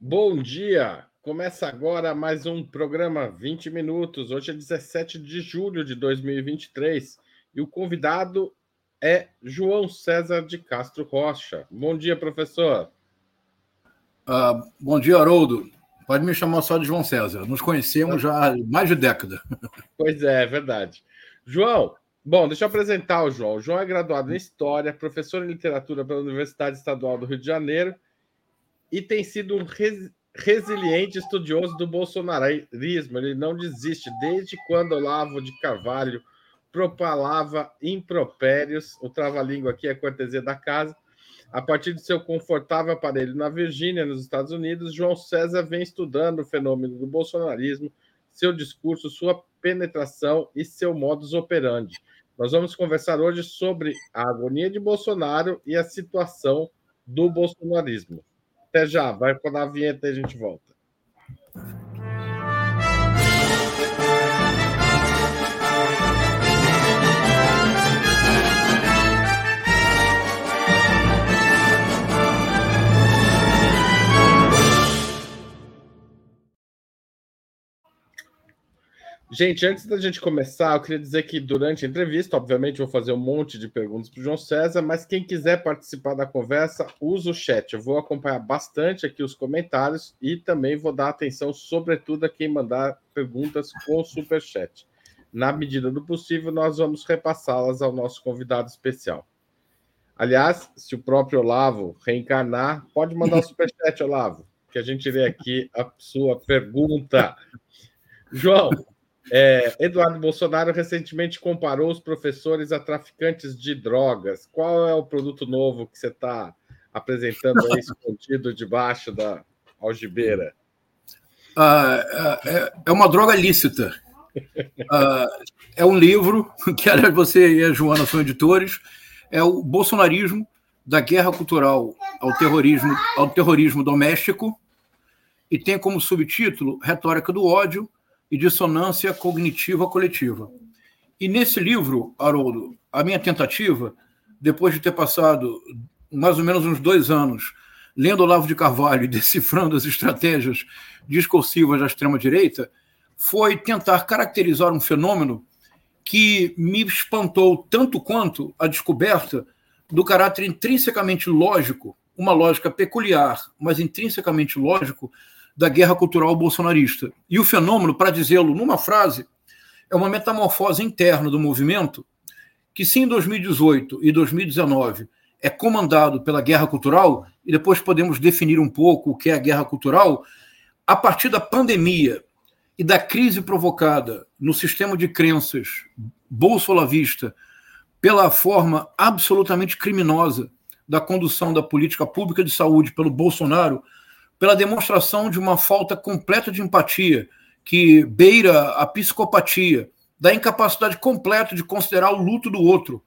Bom dia! Começa agora mais um programa 20 minutos. Hoje é 17 de julho de 2023 e o convidado é João César de Castro Rocha. Bom dia, professor. Uh, bom dia, Haroldo. Pode me chamar só de João César. Nos conhecemos já há mais de década. Pois é, é verdade. João, bom, deixa eu apresentar o João. O João é graduado em História, professor em Literatura pela Universidade Estadual do Rio de Janeiro e tem sido um res, resiliente estudioso do bolsonarismo. Ele não desiste. Desde quando Olavo de Carvalho propalava impropérios, o trava-língua aqui é cortesia da casa, a partir de seu confortável aparelho na Virgínia, nos Estados Unidos, João César vem estudando o fenômeno do bolsonarismo, seu discurso, sua penetração e seu modus operandi. Nós vamos conversar hoje sobre a agonia de Bolsonaro e a situação do bolsonarismo. Até já, vai para a vinheta e a gente volta. Gente, antes da gente começar, eu queria dizer que durante a entrevista, obviamente, vou fazer um monte de perguntas para o João César, mas quem quiser participar da conversa, usa o chat. Eu vou acompanhar bastante aqui os comentários e também vou dar atenção, sobretudo, a quem mandar perguntas com super chat. Na medida do possível, nós vamos repassá-las ao nosso convidado especial. Aliás, se o próprio Olavo reencarnar, pode mandar o super chat, Olavo, que a gente lê aqui a sua pergunta. João, é, Eduardo Bolsonaro recentemente comparou os professores a traficantes de drogas. Qual é o produto novo que você está apresentando aí escondido debaixo da algibeira? Ah, é, é uma droga lícita. Ah, é um livro que, aliás, você e a Joana são editores. É o bolsonarismo da guerra cultural ao terrorismo, ao terrorismo doméstico e tem como subtítulo Retórica do ódio e dissonância cognitiva coletiva. E nesse livro, Haroldo, a minha tentativa, depois de ter passado mais ou menos uns dois anos lendo Olavo de Carvalho e decifrando as estratégias discursivas da extrema-direita, foi tentar caracterizar um fenômeno que me espantou tanto quanto a descoberta do caráter intrinsecamente lógico, uma lógica peculiar, mas intrinsecamente lógico, da guerra cultural bolsonarista. E o fenômeno, para dizê-lo numa frase, é uma metamorfose interna do movimento que, se em 2018 e 2019 é comandado pela guerra cultural, e depois podemos definir um pouco o que é a guerra cultural, a partir da pandemia e da crise provocada no sistema de crenças bolsolavista pela forma absolutamente criminosa da condução da política pública de saúde pelo Bolsonaro, pela demonstração de uma falta completa de empatia, que beira a psicopatia, da incapacidade completa de considerar o luto do outro,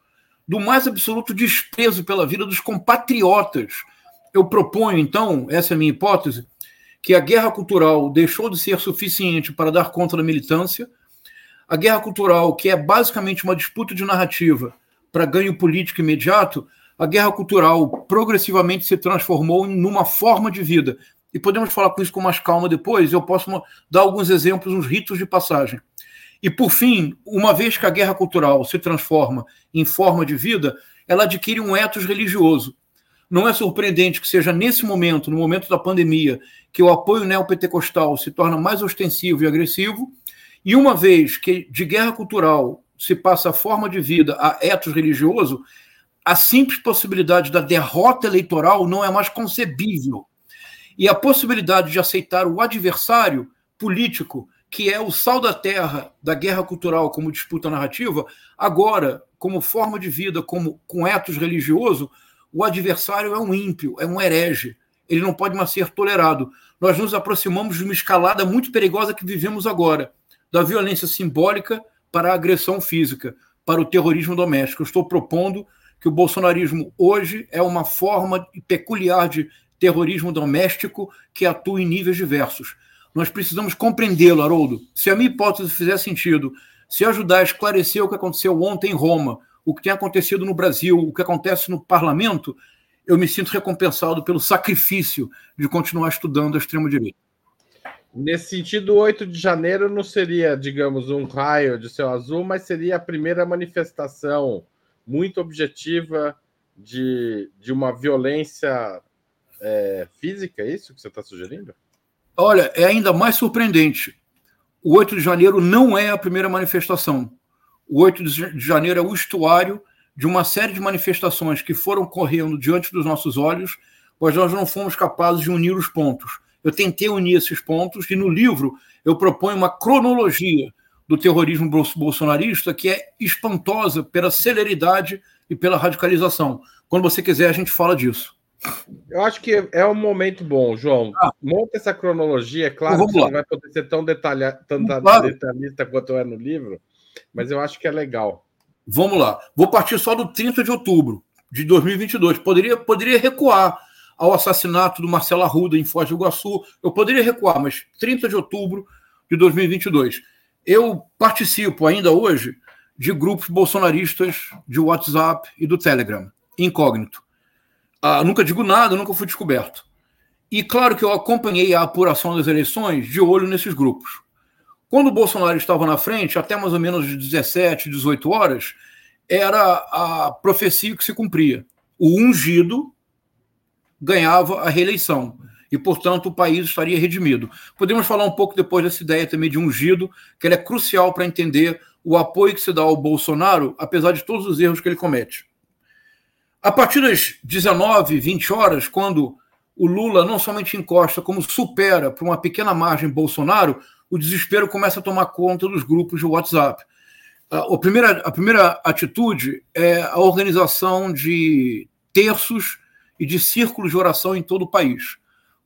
do mais absoluto desprezo pela vida dos compatriotas. Eu proponho, então, essa é a minha hipótese, que a guerra cultural deixou de ser suficiente para dar conta da militância, a guerra cultural, que é basicamente uma disputa de narrativa para ganho político imediato, a guerra cultural progressivamente se transformou em uma forma de vida, e podemos falar com isso com mais calma depois, eu posso dar alguns exemplos, uns ritos de passagem. E, por fim, uma vez que a guerra cultural se transforma em forma de vida, ela adquire um ethos religioso. Não é surpreendente que seja nesse momento, no momento da pandemia, que o apoio neopentecostal se torna mais ostensivo e agressivo, e uma vez que de guerra cultural se passa a forma de vida a ethos religioso, a simples possibilidade da derrota eleitoral não é mais concebível. E a possibilidade de aceitar o adversário político, que é o sal da terra da guerra cultural como disputa narrativa, agora, como forma de vida, como com etos religioso, o adversário é um ímpio, é um herege. Ele não pode mais ser tolerado. Nós nos aproximamos de uma escalada muito perigosa que vivemos agora, da violência simbólica para a agressão física, para o terrorismo doméstico. Eu estou propondo que o bolsonarismo hoje é uma forma peculiar de terrorismo doméstico que atua em níveis diversos. Nós precisamos compreendê-lo, Haroldo. Se a minha hipótese fizer sentido, se ajudar a esclarecer o que aconteceu ontem em Roma, o que tem acontecido no Brasil, o que acontece no parlamento, eu me sinto recompensado pelo sacrifício de continuar estudando a extrema-direita. Nesse sentido, 8 de janeiro não seria, digamos, um raio de céu azul, mas seria a primeira manifestação muito objetiva de, de uma violência é, física, é isso que você está sugerindo? Olha, é ainda mais surpreendente. O 8 de janeiro não é a primeira manifestação. O 8 de janeiro é o estuário de uma série de manifestações que foram correndo diante dos nossos olhos, mas nós não fomos capazes de unir os pontos. Eu tentei unir esses pontos e no livro eu proponho uma cronologia do terrorismo bolsonarista que é espantosa pela celeridade e pela radicalização. Quando você quiser, a gente fala disso. Eu acho que é um momento bom, João. Ah, Monta essa cronologia. É claro que não vai poder ser tão, detalha, tão claro. detalhista quanto é no livro, mas eu acho que é legal. Vamos lá. Vou partir só do 30 de outubro de 2022. Poderia, poderia recuar ao assassinato do Marcelo Arruda em Foz do Iguaçu. Eu poderia recuar, mas 30 de outubro de 2022. Eu participo ainda hoje de grupos bolsonaristas de WhatsApp e do Telegram, incógnito. Ah, nunca digo nada, nunca fui descoberto. E claro que eu acompanhei a apuração das eleições de olho nesses grupos. Quando o Bolsonaro estava na frente, até mais ou menos 17, 18 horas, era a profecia que se cumpria. O ungido ganhava a reeleição e, portanto, o país estaria redimido. Podemos falar um pouco depois dessa ideia também de ungido, que é crucial para entender o apoio que se dá ao Bolsonaro, apesar de todos os erros que ele comete. A partir das 19, 20 horas, quando o Lula não somente encosta, como supera por uma pequena margem Bolsonaro, o desespero começa a tomar conta dos grupos de WhatsApp. A primeira, a primeira atitude é a organização de terços e de círculos de oração em todo o país.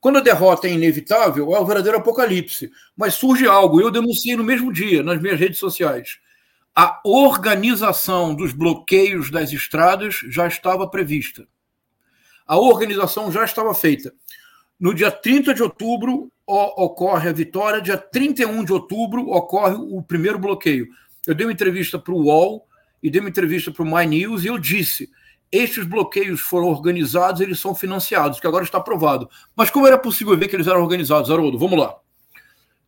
Quando a derrota é inevitável, é o verdadeiro apocalipse. Mas surge algo, eu denunciei no mesmo dia nas minhas redes sociais. A organização dos bloqueios das estradas já estava prevista. A organização já estava feita. No dia 30 de outubro ocorre a vitória, dia 31 de outubro ocorre o primeiro bloqueio. Eu dei uma entrevista para o UOL e dei uma entrevista para o My News e eu disse: estes bloqueios foram organizados, eles são financiados, que agora está aprovado. Mas como era possível ver que eles eram organizados, Haroldo? Vamos lá.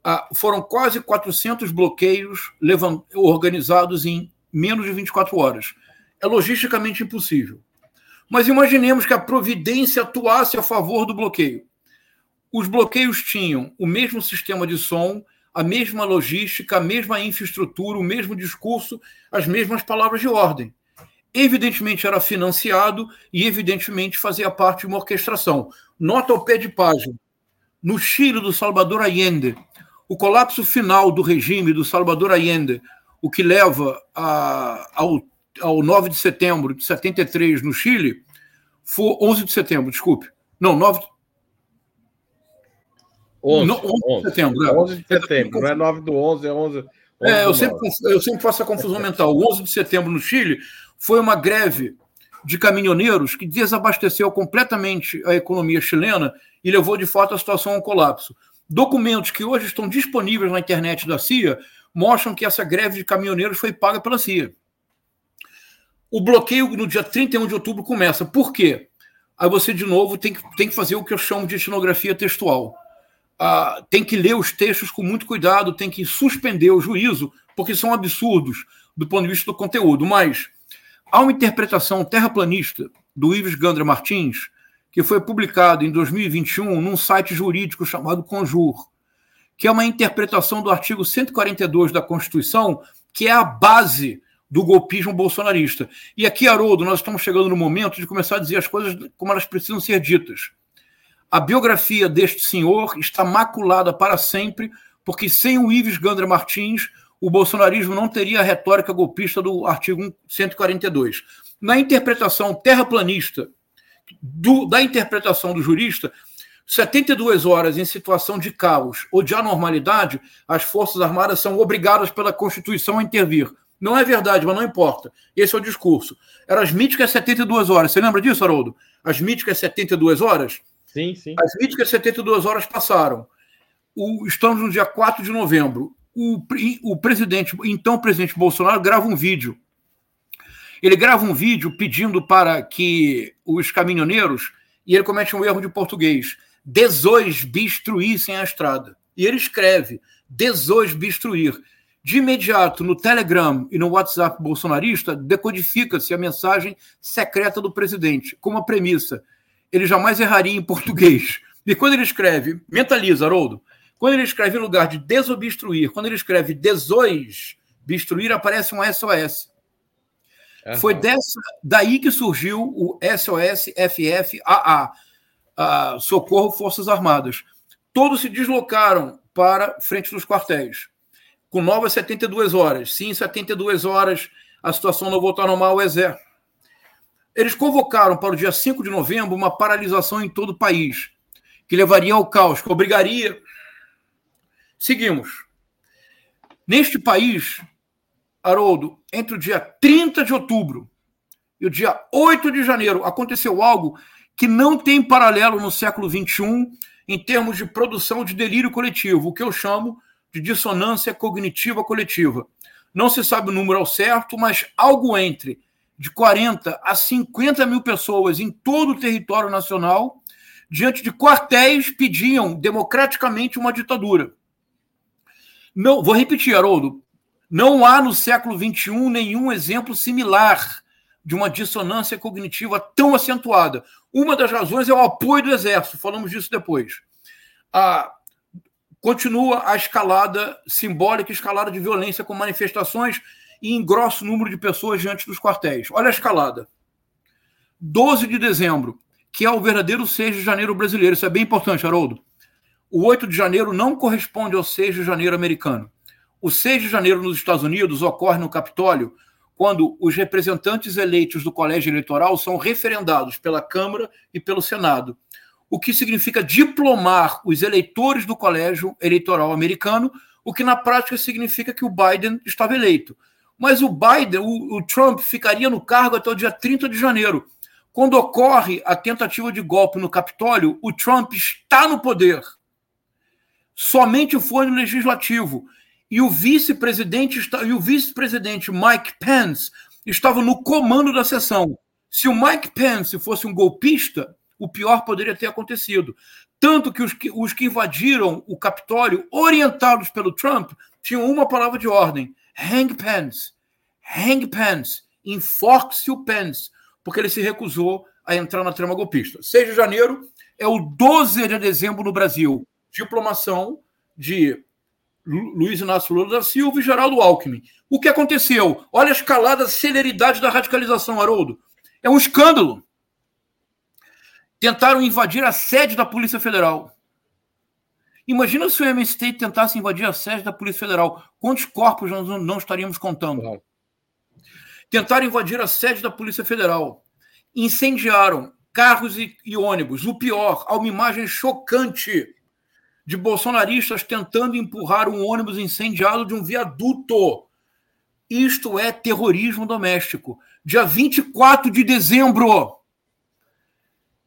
Ah, foram quase 400 bloqueios organizados em menos de 24 horas. É logisticamente impossível. Mas imaginemos que a providência atuasse a favor do bloqueio. Os bloqueios tinham o mesmo sistema de som, a mesma logística, a mesma infraestrutura, o mesmo discurso, as mesmas palavras de ordem. Evidentemente era financiado e, evidentemente, fazia parte de uma orquestração. Nota ao pé de página. No Chile do Salvador Allende, o colapso final do regime do Salvador Allende, o que leva a, ao, ao 9 de setembro de 73 no Chile, foi 11 de setembro, desculpe. Não, 9, 11, no, 11, 11 de setembro. É. 11 de setembro, não é 9 do 11, é 11. 11 é, eu sempre, eu sempre faço a confusão mental. O 11 de setembro no Chile foi uma greve de caminhoneiros que desabasteceu completamente a economia chilena e levou de fato a situação ao colapso. Documentos que hoje estão disponíveis na internet da CIA mostram que essa greve de caminhoneiros foi paga pela CIA. O bloqueio no dia 31 de outubro começa. Por quê? Aí você, de novo, tem que, tem que fazer o que eu chamo de etnografia textual ah, tem que ler os textos com muito cuidado, tem que suspender o juízo, porque são absurdos do ponto de vista do conteúdo. Mas há uma interpretação terraplanista do Ives Gandra Martins, que foi publicado em 2021 num site jurídico chamado Conjur, que é uma interpretação do artigo 142 da Constituição, que é a base do golpismo bolsonarista. E aqui, Haroldo, nós estamos chegando no momento de começar a dizer as coisas como elas precisam ser ditas. A biografia deste senhor está maculada para sempre, porque sem o Ives Gandra Martins, o bolsonarismo não teria a retórica golpista do artigo 142. Na interpretação terraplanista do, da interpretação do jurista, 72 horas em situação de caos ou de anormalidade, as Forças Armadas são obrigadas pela Constituição a intervir. Não é verdade, mas não importa. Esse é o discurso. Eram as míticas 72 horas. Você lembra disso, Haroldo? As míticas 72 horas? Sim, sim. As míticas 72 horas passaram. O, estamos no dia 4 de novembro. O, o presidente, então presidente Bolsonaro, grava um vídeo. Ele grava um vídeo pedindo para que os caminhoneiros, e ele comete um erro de português, desosbistruíssem a estrada. E ele escreve desosbistruir. De imediato, no Telegram e no WhatsApp bolsonarista, decodifica-se a mensagem secreta do presidente, com uma premissa. Ele jamais erraria em português. E quando ele escreve, mentaliza, Haroldo, quando ele escreve em lugar de desobstruir, quando ele escreve desosbistruir, aparece um SOS. Uhum. Foi dessa, daí que surgiu o SOS FFAA, a Socorro Forças Armadas. Todos se deslocaram para frente dos quartéis, com novas 72 horas. Sim, 72 horas, a situação não voltou ao normal, o Exército. Eles convocaram para o dia 5 de novembro uma paralisação em todo o país, que levaria ao caos, que obrigaria. Seguimos. Neste país, Haroldo, entre o dia 30 de outubro e o dia 8 de janeiro, aconteceu algo que não tem paralelo no século XXI em termos de produção de delírio coletivo, o que eu chamo de dissonância cognitiva coletiva. Não se sabe o número ao certo, mas algo entre de 40 a 50 mil pessoas em todo o território nacional, diante de quartéis, pediam democraticamente uma ditadura. Não, vou repetir, Haroldo. Não há no século XXI nenhum exemplo similar de uma dissonância cognitiva tão acentuada. Uma das razões é o apoio do Exército, falamos disso depois. Ah, continua a escalada simbólica, escalada de violência com manifestações e em grosso número de pessoas diante dos quartéis. Olha a escalada. 12 de dezembro, que é o verdadeiro 6 de janeiro brasileiro. Isso é bem importante, Haroldo. O 8 de janeiro não corresponde ao 6 de janeiro americano. O 6 de janeiro nos Estados Unidos ocorre no Capitólio quando os representantes eleitos do colégio eleitoral são referendados pela Câmara e pelo Senado, o que significa diplomar os eleitores do colégio eleitoral americano, o que na prática significa que o Biden estava eleito. Mas o Biden, o, o Trump, ficaria no cargo até o dia 30 de janeiro. Quando ocorre a tentativa de golpe no Capitólio, o Trump está no poder. Somente foi no legislativo e o vice-presidente e o vice-presidente Mike Pence estavam no comando da sessão. Se o Mike Pence fosse um golpista, o pior poderia ter acontecido. Tanto que os que, os que invadiram o Capitólio, orientados pelo Trump, tinham uma palavra de ordem: hang Pence, hang Pence, enforce o Pence, porque ele se recusou a entrar na trama golpista. 6 de janeiro é o 12 de dezembro no Brasil. Diplomação de Luiz Inácio Lula da Silva e Geraldo Alckmin. O que aconteceu? Olha a escalada, a celeridade da radicalização, Haroldo. É um escândalo. Tentaram invadir a sede da Polícia Federal. Imagina se o MST tentasse invadir a sede da Polícia Federal. Quantos corpos nós não estaríamos contando? Tentaram invadir a sede da Polícia Federal. Incendiaram carros e, e ônibus. O pior, há uma imagem chocante de bolsonaristas tentando empurrar um ônibus incendiado de um viaduto. Isto é terrorismo doméstico. Dia 24 de dezembro.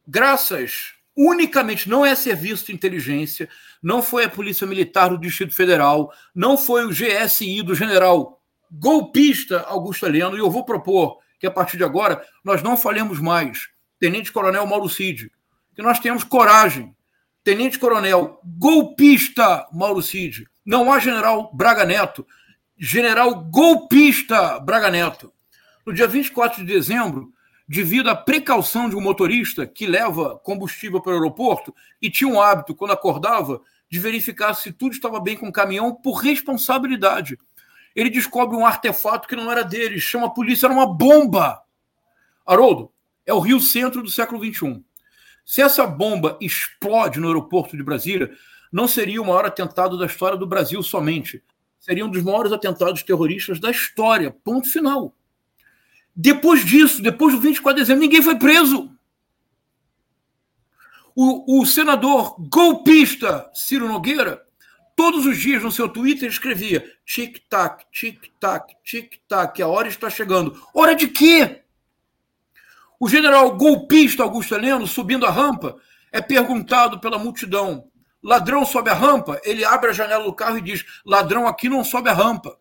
Graças unicamente, não é serviço de inteligência, não foi a Polícia Militar do Distrito Federal, não foi o GSI do general golpista Augusto Heleno, e eu vou propor que a partir de agora nós não falemos mais Tenente Coronel Mauro Cid, que nós tenhamos coragem tenente-coronel golpista Mauro Cid. Não há general Braga Neto. General golpista Braga Neto. No dia 24 de dezembro, devido à precaução de um motorista que leva combustível para o aeroporto e tinha um hábito, quando acordava, de verificar se tudo estava bem com o caminhão por responsabilidade. Ele descobre um artefato que não era dele, chama a polícia, era uma bomba. Haroldo, é o Rio Centro do século XXI. Se essa bomba explode no aeroporto de Brasília, não seria o maior atentado da história do Brasil somente. Seria um dos maiores atentados terroristas da história. Ponto final. Depois disso, depois do 24 de dezembro, ninguém foi preso. O, o senador golpista Ciro Nogueira, todos os dias no seu Twitter escrevia: tic-tac, tic-tac, tic-tac, a hora está chegando. Hora de quê? O general golpista Augusto Heleno, subindo a rampa, é perguntado pela multidão: ladrão sobe a rampa? Ele abre a janela do carro e diz: ladrão aqui não sobe a rampa.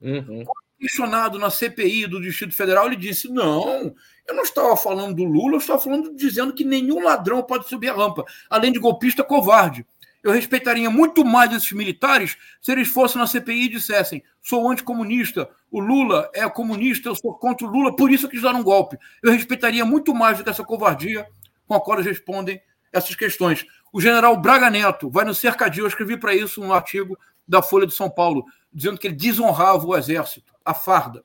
Uhum. questionado na CPI do Distrito Federal, ele disse: não, eu não estava falando do Lula, eu estava falando dizendo que nenhum ladrão pode subir a rampa, além de golpista covarde. Eu respeitaria muito mais esses militares se eles fossem na CPI e dissessem: sou anticomunista, o Lula é comunista, eu sou contra o Lula, por isso que eles deram um golpe. Eu respeitaria muito mais do que essa covardia com a qual eles respondem essas questões. O general Braga Neto vai no cercadinho, eu escrevi para isso um artigo da Folha de São Paulo, dizendo que ele desonrava o exército, a farda.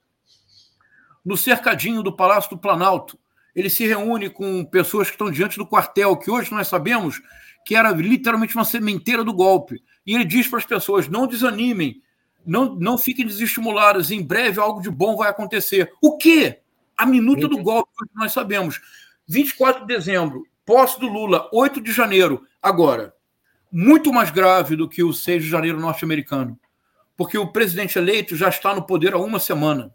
No cercadinho do Palácio do Planalto, ele se reúne com pessoas que estão diante do quartel, que hoje nós sabemos que era literalmente uma sementeira do golpe. E ele diz para as pessoas: não desanimem, não, não fiquem desestimuladas, em breve algo de bom vai acontecer. O quê? A minuta do golpe, nós sabemos. 24 de dezembro, posse do Lula, 8 de janeiro. Agora, muito mais grave do que o 6 de janeiro norte-americano, porque o presidente eleito já está no poder há uma semana.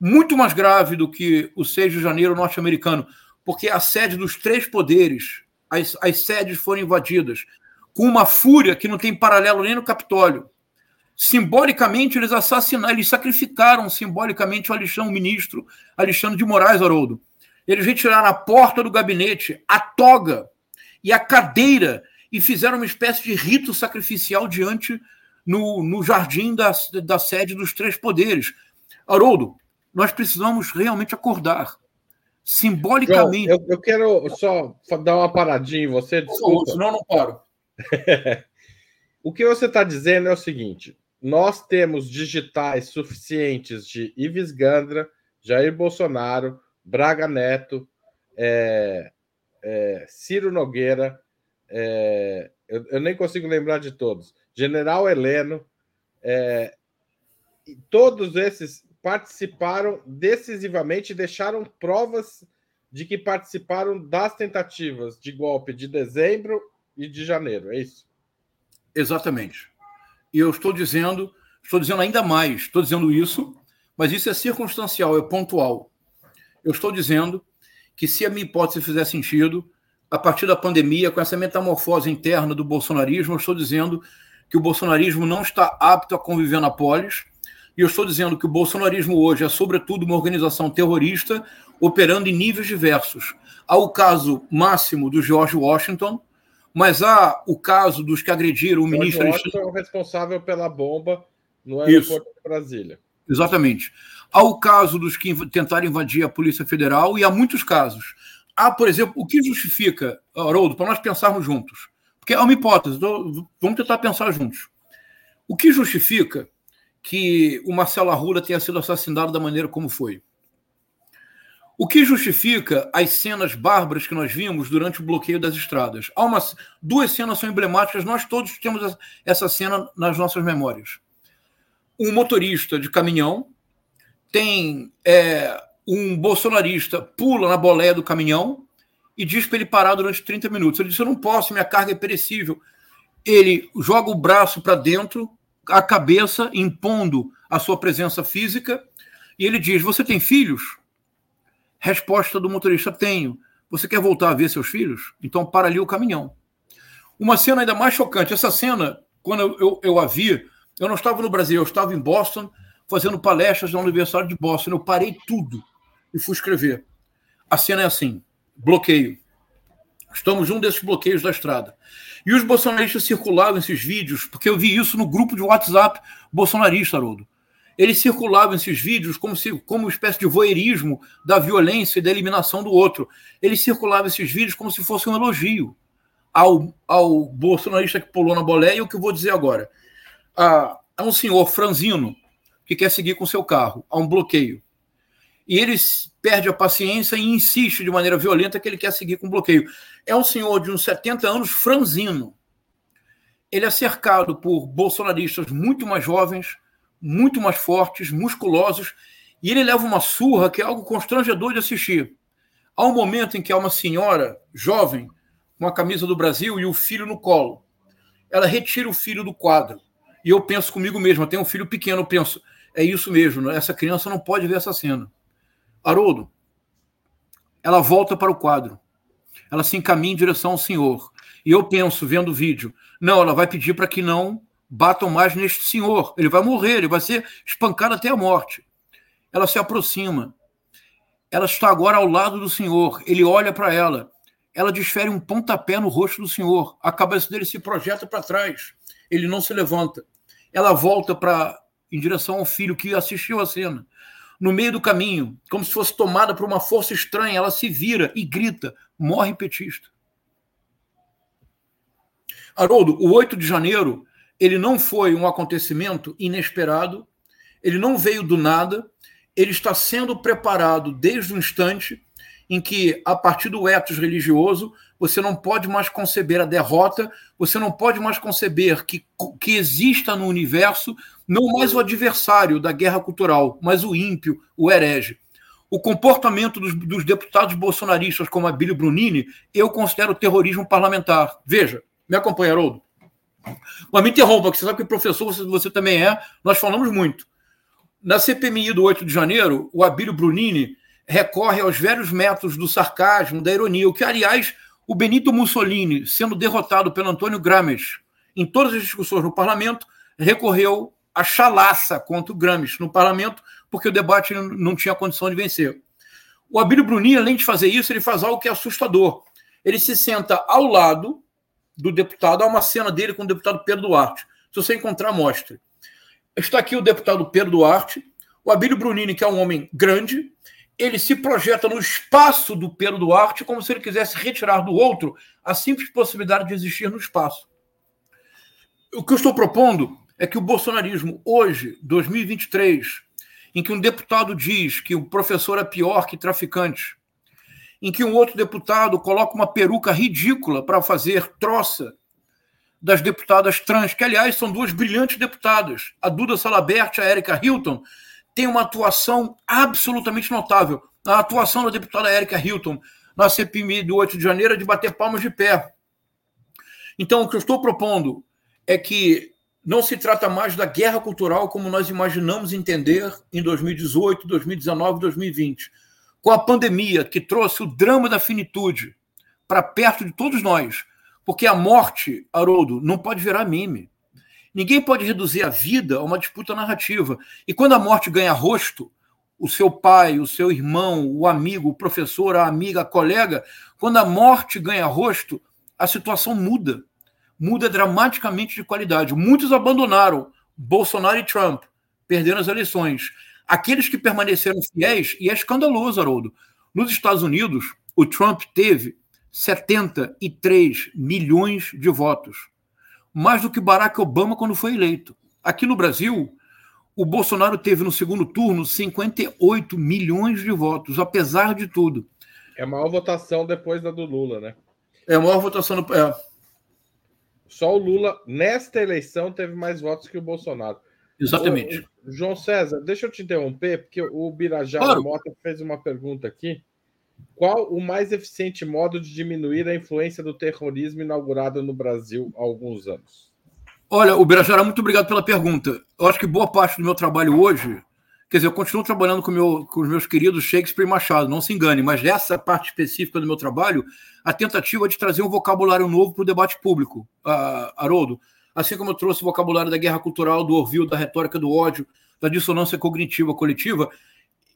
Muito mais grave do que o 6 de janeiro norte-americano, porque a sede dos três poderes, as, as sedes foram invadidas, com uma fúria que não tem paralelo nem no Capitólio. Simbolicamente, eles assassinaram, eles sacrificaram simbolicamente o Alexandre, o ministro Alexandre de Moraes, Haroldo. Eles retiraram a porta do gabinete, a toga e a cadeira e fizeram uma espécie de rito sacrificial diante no, no jardim da, da sede dos três poderes. Haroldo, nós precisamos realmente acordar. Simbolicamente. eu, eu, quero só dar uma paradinha em você, desculpa. Senão não paro. o que você está dizendo é o seguinte: nós temos digitais suficientes de Ives Gandra, Jair Bolsonaro, Braga Neto, é, é, Ciro Nogueira, é, eu, eu, nem consigo lembrar de todos, General Heleno, é, todos esses participaram decisivamente, deixaram provas de que participaram das tentativas de golpe de dezembro e de janeiro, é isso? Exatamente. E eu estou dizendo, estou dizendo ainda mais, estou dizendo isso, mas isso é circunstancial, é pontual. Eu estou dizendo que se a minha hipótese fizer sentido, a partir da pandemia, com essa metamorfose interna do bolsonarismo, eu estou dizendo que o bolsonarismo não está apto a conviver na polis, e eu estou dizendo que o bolsonarismo hoje é, sobretudo, uma organização terrorista operando em níveis diversos. Há o caso máximo do George Washington, mas há o caso dos que agrediram o George ministro. Washington é o responsável pela bomba no aeroporto Isso. de Brasília. Exatamente. Há o caso dos que tentaram invadir a Polícia Federal e há muitos casos. Há, por exemplo, o que justifica, Haroldo, para nós pensarmos juntos? Porque é uma hipótese, então vamos tentar pensar juntos. O que justifica que o Marcelo Arruda tenha sido assassinado da maneira como foi? O que justifica as cenas bárbaras que nós vimos durante o bloqueio das estradas? Há duas cenas são emblemáticas, nós todos temos essa cena nas nossas memórias. Um motorista de caminhão tem é, um bolsonarista pula na boleia do caminhão e diz para ele parar durante 30 minutos. Ele diz: Eu não posso, minha carga é perecível. Ele joga o braço para dentro, a cabeça, impondo a sua presença física, e ele diz: Você tem filhos? Resposta do motorista: Tenho. Você quer voltar a ver seus filhos? Então para ali o caminhão. Uma cena ainda mais chocante. Essa cena, quando eu, eu, eu a vi, eu não estava no Brasil, eu estava em Boston, fazendo palestras na Universidade de Boston. Eu parei tudo e fui escrever. A cena é assim: bloqueio. Estamos num desses bloqueios da estrada. E os bolsonaristas circulavam esses vídeos, porque eu vi isso no grupo de WhatsApp bolsonarista, Haroldo. Eles circulavam esses vídeos como, se, como uma espécie de voyeurismo da violência e da eliminação do outro. Eles circulavam esses vídeos como se fosse um elogio ao, ao bolsonarista que pulou na boleia. E o que eu vou dizer agora? Há, há um senhor franzino que quer seguir com seu carro, há um bloqueio. E ele perde a paciência e insiste de maneira violenta que ele quer seguir com o bloqueio. É um senhor de uns 70 anos, franzino. Ele é cercado por bolsonaristas muito mais jovens, muito mais fortes, musculosos, e ele leva uma surra que é algo constrangedor de assistir. Há um momento em que há uma senhora jovem, com a camisa do Brasil e o filho no colo. Ela retira o filho do quadro. E eu penso comigo mesmo, eu tenho um filho pequeno, eu penso, é isso mesmo, essa criança não pode ver essa cena. Haroldo, ela volta para o quadro. Ela se encaminha em direção ao senhor. E eu penso, vendo o vídeo, não, ela vai pedir para que não batam mais neste senhor. Ele vai morrer, ele vai ser espancado até a morte. Ela se aproxima. Ela está agora ao lado do senhor. Ele olha para ela. Ela desfere um pontapé no rosto do senhor. A cabeça dele se projeta para trás. Ele não se levanta. Ela volta para em direção ao filho que assistiu a cena. No meio do caminho, como se fosse tomada por uma força estranha, ela se vira e grita: morre petista. Haroldo, o 8 de janeiro, ele não foi um acontecimento inesperado, ele não veio do nada, ele está sendo preparado desde o instante em que, a partir do etos religioso, você não pode mais conceber a derrota, você não pode mais conceber que, que exista no universo não mais o adversário da guerra cultural, mas o ímpio, o herege. O comportamento dos, dos deputados bolsonaristas, como a Brunini, eu considero terrorismo parlamentar. Veja, me acompanha, Haroldo. Mas me interrompa, que você sabe que professor você, você também é, nós falamos muito. Na CPMI do 8 de janeiro, o Abílio Brunini recorre aos velhos métodos do sarcasmo, da ironia, o que, aliás, o Benito Mussolini, sendo derrotado pelo Antônio Gramsci em todas as discussões no parlamento, recorreu à chalaça contra o Gramsci no parlamento, porque o debate não tinha condição de vencer. O Abílio Brunini, além de fazer isso, ele faz algo que é assustador. Ele se senta ao lado do deputado, há uma cena dele com o deputado Pedro Duarte. Se você encontrar, mostre. Está aqui o deputado Pedro Duarte, o Abílio Brunini, que é um homem grande, ele se projeta no espaço do Pedro Duarte como se ele quisesse retirar do outro a simples possibilidade de existir no espaço. O que eu estou propondo é que o bolsonarismo, hoje, 2023, em que um deputado diz que o professor é pior que traficante, em que um outro deputado coloca uma peruca ridícula para fazer troça das deputadas trans, que, aliás, são duas brilhantes deputadas, a Duda Salabert e a Erika Hilton, tem uma atuação absolutamente notável. A atuação da deputada Erika Hilton na CPMI do 8 de janeiro é de bater palmas de pé. Então, o que eu estou propondo é que não se trata mais da guerra cultural como nós imaginamos entender em 2018, 2019, 2020. Com a pandemia que trouxe o drama da finitude para perto de todos nós, porque a morte, Haroldo, não pode virar meme. Ninguém pode reduzir a vida a uma disputa narrativa. E quando a morte ganha rosto, o seu pai, o seu irmão, o amigo, o professor, a amiga, a colega, quando a morte ganha rosto, a situação muda. Muda dramaticamente de qualidade. Muitos abandonaram Bolsonaro e Trump, perderam as eleições. Aqueles que permaneceram fiéis, e é escandaloso, Haroldo, nos Estados Unidos, o Trump teve 73 milhões de votos mais do que Barack Obama quando foi eleito. Aqui no Brasil, o Bolsonaro teve no segundo turno 58 milhões de votos, apesar de tudo. É a maior votação depois da do Lula, né? É a maior votação. No... É. Só o Lula, nesta eleição, teve mais votos que o Bolsonaro. Exatamente. O, João César, deixa eu te interromper, porque o Birajara claro. Mota fez uma pergunta aqui. Qual o mais eficiente modo de diminuir a influência do terrorismo inaugurado no Brasil há alguns anos? Olha, o Birajara, muito obrigado pela pergunta. Eu acho que boa parte do meu trabalho hoje, quer dizer, eu continuo trabalhando com, meu, com os meus queridos Shakespeare e Machado, não se engane, mas nessa parte específica do meu trabalho, a tentativa de trazer um vocabulário novo para o debate público, uh, Haroldo. Assim como eu trouxe o vocabulário da guerra cultural, do Orville, da retórica do ódio, da dissonância cognitiva coletiva,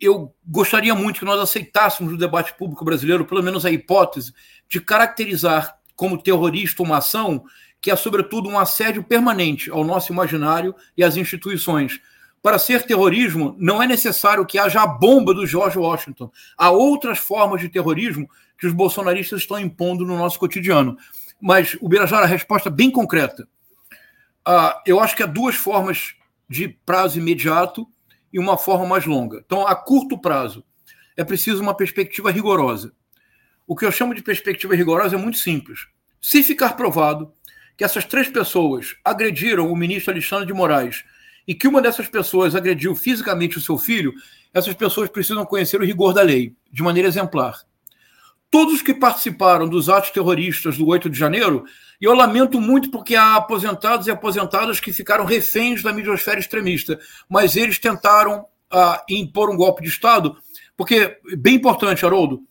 eu gostaria muito que nós aceitássemos no debate público brasileiro, pelo menos a hipótese, de caracterizar como terrorista uma ação que é, sobretudo, um assédio permanente ao nosso imaginário e às instituições. Para ser terrorismo, não é necessário que haja a bomba do George Washington. Há outras formas de terrorismo que os bolsonaristas estão impondo no nosso cotidiano. Mas, o Birajara, a resposta bem concreta. Uh, eu acho que há duas formas de prazo imediato e uma forma mais longa. Então, a curto prazo, é preciso uma perspectiva rigorosa. O que eu chamo de perspectiva rigorosa é muito simples. Se ficar provado que essas três pessoas agrediram o ministro Alexandre de Moraes e que uma dessas pessoas agrediu fisicamente o seu filho, essas pessoas precisam conhecer o rigor da lei, de maneira exemplar. Todos que participaram dos atos terroristas do 8 de janeiro e eu lamento muito porque há aposentados e aposentadas que ficaram reféns da midiosfera extremista, mas eles tentaram uh, impor um golpe de Estado, porque, bem importante, Haroldo,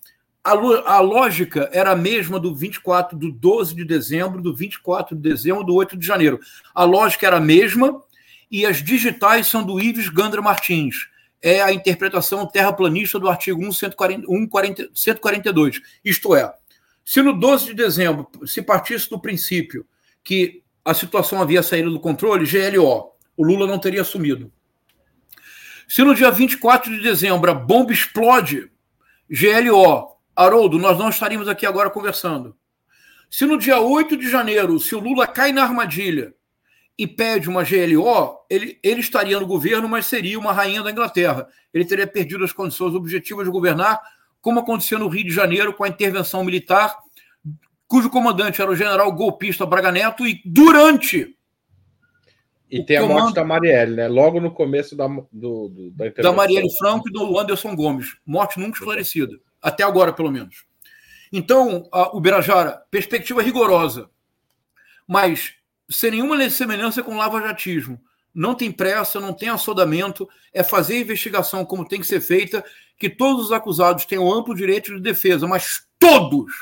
a, a, lógica era a mesma do 24, do 12 de dezembro, do 24 de dezembro, do 8 de janeiro. A lógica era a mesma e as digitais são do Ives Gandra Martins. É a interpretação terraplanista do artigo 142. Isto é, se no 12 de dezembro se partisse do princípio que a situação havia saído do controle, GLO, o Lula não teria assumido. Se no dia 24 de dezembro a bomba explode, GLO, Haroldo, nós não estaríamos aqui agora conversando. Se no dia 8 de janeiro, se o Lula cai na armadilha e pede uma GLO, ele, ele estaria no governo, mas seria uma rainha da Inglaterra. Ele teria perdido as condições objetivas de governar, como aconteceu no Rio de Janeiro com a intervenção militar, cujo comandante era o general golpista Braga Neto, e durante. E tem a comando... morte da Marielle, né? Logo no começo da, do, do, da intervenção. Da Marielle Franco e do Anderson Gomes. Morte nunca esclarecida. Até agora, pelo menos. Então, a, o Birajara, perspectiva rigorosa. Mas sem nenhuma semelhança com lava-jatismo. Não tem pressa, não tem assodamento, é fazer a investigação como tem que ser feita, que todos os acusados tenham amplo direito de defesa, mas todos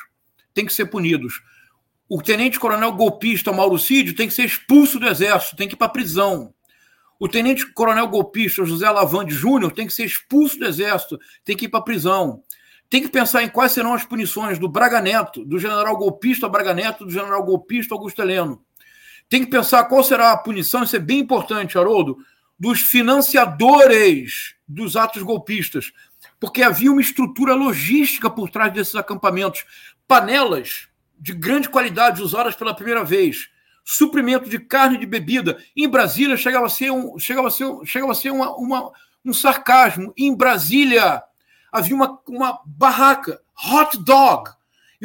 têm que ser punidos. O tenente-coronel golpista Mauro Cid tem que ser expulso do exército, tem que ir para prisão. O tenente-coronel golpista José Lavande Júnior tem que ser expulso do exército, tem que ir para prisão. Tem que pensar em quais serão as punições do Braga Neto, do general golpista Braga Neto, do general golpista Augusto Heleno. Tem que pensar qual será a punição, isso é bem importante, Haroldo, dos financiadores dos atos golpistas, porque havia uma estrutura logística por trás desses acampamentos, panelas de grande qualidade usadas pela primeira vez, suprimento de carne e de bebida. Em Brasília chegava a ser um, chegava a ser, chegava a ser uma, uma, um sarcasmo. Em Brasília havia uma, uma barraca, hot dog,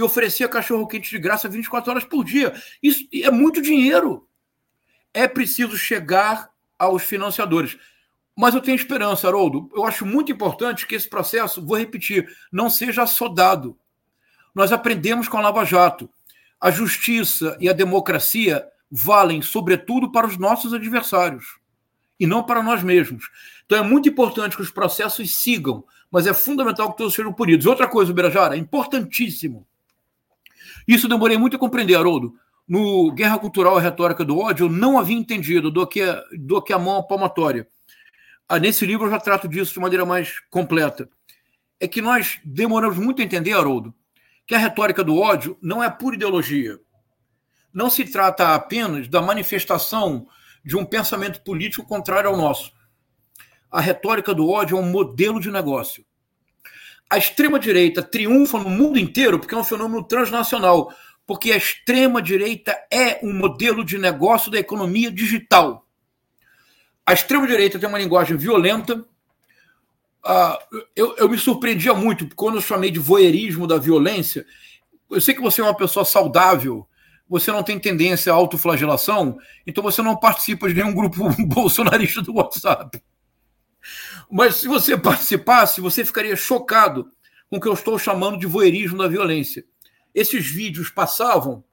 e oferecia cachorro quente de graça 24 horas por dia. Isso é muito dinheiro. É preciso chegar aos financiadores. Mas eu tenho esperança, Haroldo. Eu acho muito importante que esse processo, vou repetir, não seja assodado. Nós aprendemos com a Lava Jato. A justiça e a democracia valem, sobretudo, para os nossos adversários e não para nós mesmos. Então é muito importante que os processos sigam, mas é fundamental que todos sejam punidos. Outra coisa, Birajara, importantíssimo. Isso demorei muito a compreender, Haroldo. No Guerra Cultural e Retórica do Ódio, eu não havia entendido do que, do que a mão palmatória. Ah, nesse livro eu já trato disso de maneira mais completa. É que nós demoramos muito a entender, Haroldo, que a retórica do ódio não é pura ideologia. Não se trata apenas da manifestação de um pensamento político contrário ao nosso. A retórica do ódio é um modelo de negócio a extrema-direita triunfa no mundo inteiro porque é um fenômeno transnacional, porque a extrema-direita é um modelo de negócio da economia digital. A extrema-direita tem uma linguagem violenta. Uh, eu, eu me surpreendia muito quando eu chamei de voyeurismo da violência. Eu sei que você é uma pessoa saudável, você não tem tendência à autoflagelação, então você não participa de nenhum grupo bolsonarista do WhatsApp. Mas se você participasse, você ficaria chocado com o que eu estou chamando de voyeurismo da violência. Esses vídeos passavam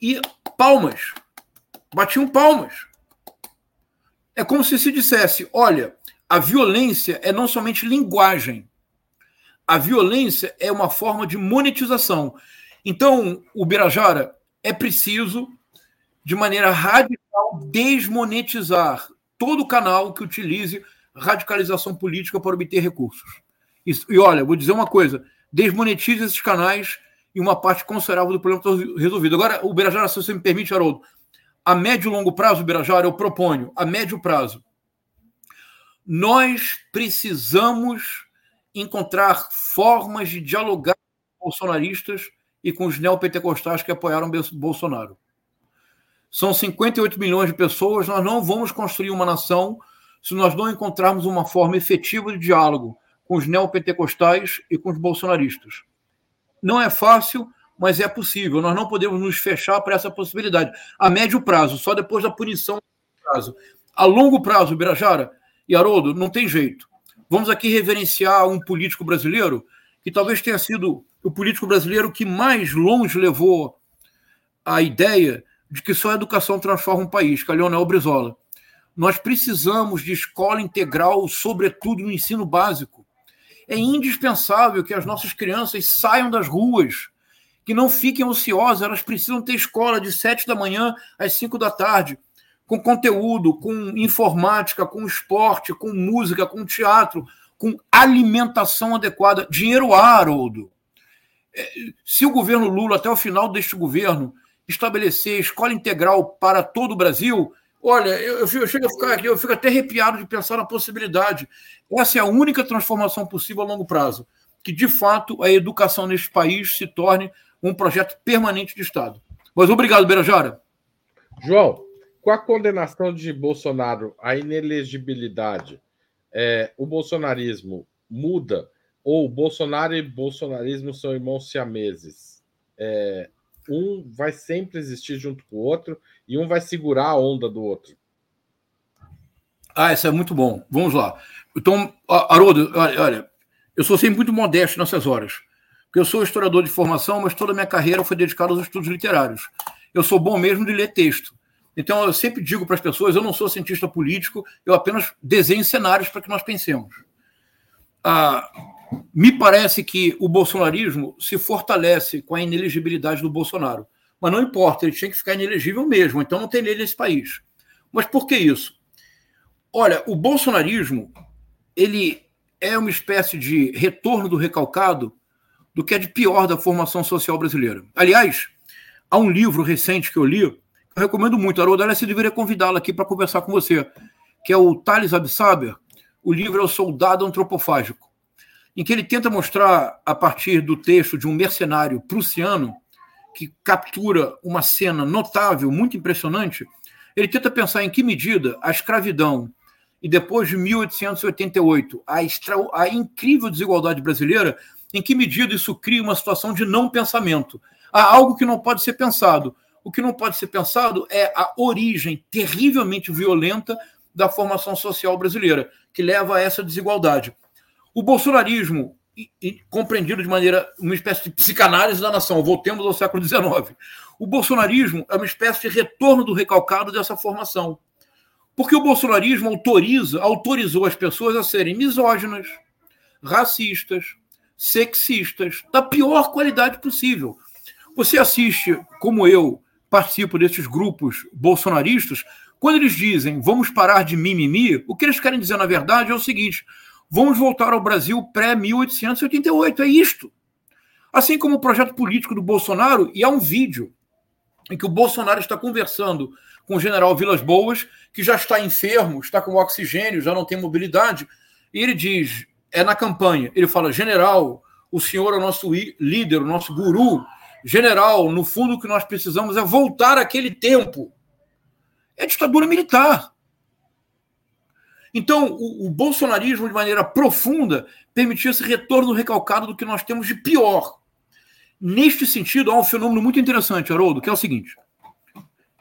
e palmas, batiam palmas. É como se se dissesse: olha, a violência é não somente linguagem, a violência é uma forma de monetização. Então, o Birajara é preciso, de maneira radical, desmonetizar todo canal que utilize radicalização política para obter recursos. Isso, e olha, vou dizer uma coisa: desmonetize esses canais e uma parte considerável do problema está resolvido. Agora, o Birajara, se você me permite, Haroldo, a médio e longo prazo, Birajara, eu proponho, a médio prazo, nós precisamos encontrar formas de dialogar com os bolsonaristas e com os neopentecostais que apoiaram Bolsonaro. São 58 milhões de pessoas, nós não vamos construir uma nação se nós não encontrarmos uma forma efetiva de diálogo com os neopentecostais e com os bolsonaristas. Não é fácil, mas é possível. Nós não podemos nos fechar para essa possibilidade. A médio prazo, só depois da punição. Prazo. A longo prazo, Birajara e Haroldo, não tem jeito. Vamos aqui reverenciar um político brasileiro que talvez tenha sido o político brasileiro que mais longe levou a ideia de que só a educação transforma um país, que é Leonel Brizola. Nós precisamos de escola integral, sobretudo no ensino básico. É indispensável que as nossas crianças saiam das ruas, que não fiquem ociosas, elas precisam ter escola de sete da manhã às cinco da tarde, com conteúdo, com informática, com esporte, com música, com teatro, com alimentação adequada. Dinheiro há, Haroldo. É, se o governo Lula, até o final deste governo, estabelecer escola integral para todo o Brasil, olha, eu, eu, eu chego a ficar aqui, eu fico até arrepiado de pensar na possibilidade. Essa é a única transformação possível a longo prazo, que de fato a educação neste país se torne um projeto permanente de Estado. Mas obrigado, Beirajara. João, com a condenação de Bolsonaro à inelegibilidade, é, o bolsonarismo muda ou Bolsonaro e bolsonarismo são irmãos siameses? É, um vai sempre existir junto com o outro e um vai segurar a onda do outro. Ah, isso é muito bom. Vamos lá. Então, Haroldo, olha, olha, eu sou sempre muito modesto nessas horas. Porque eu sou historiador de formação, mas toda a minha carreira foi dedicada aos estudos literários. Eu sou bom mesmo de ler texto. Então, eu sempre digo para as pessoas: eu não sou cientista político, eu apenas desenho cenários para que nós pensemos. Ah, me parece que o bolsonarismo se fortalece com a inelegibilidade do Bolsonaro. Mas não importa, ele tinha que ficar inelegível mesmo, então não tem lei nesse país. Mas por que isso? Olha, o bolsonarismo ele é uma espécie de retorno do recalcado do que é de pior da formação social brasileira. Aliás, há um livro recente que eu li, que eu recomendo muito, Haroldo, aliás, você deveria convidá-la aqui para conversar com você, que é o Thales Absaber, o livro é O Soldado Antropofágico em que ele tenta mostrar, a partir do texto de um mercenário prussiano, que captura uma cena notável, muito impressionante, ele tenta pensar em que medida a escravidão e depois de 1888, a, extra, a incrível desigualdade brasileira, em que medida isso cria uma situação de não pensamento. Há algo que não pode ser pensado. O que não pode ser pensado é a origem terrivelmente violenta da formação social brasileira, que leva a essa desigualdade. O bolsonarismo, compreendido de maneira, uma espécie de psicanálise da nação, voltemos ao século XIX. O bolsonarismo é uma espécie de retorno do recalcado dessa formação. Porque o bolsonarismo autoriza, autorizou as pessoas a serem misóginas, racistas, sexistas, da pior qualidade possível. Você assiste, como eu, participo desses grupos bolsonaristas, quando eles dizem vamos parar de mimimi, o que eles querem dizer, na verdade, é o seguinte: Vamos voltar ao Brasil pré-1888. É isto. Assim como o projeto político do Bolsonaro, e há um vídeo em que o Bolsonaro está conversando com o general Vilas Boas, que já está enfermo, está com oxigênio, já não tem mobilidade, e ele diz: é na campanha. Ele fala: general, o senhor é o nosso líder, o nosso guru. General, no fundo, o que nós precisamos é voltar àquele tempo. É ditadura militar. Então, o, o, bolsonarismo, de maneira profunda, permitiu esse retorno recalcado do que nós temos de pior. Neste sentido, há um fenômeno muito interessante, Haroldo, que é o seguinte: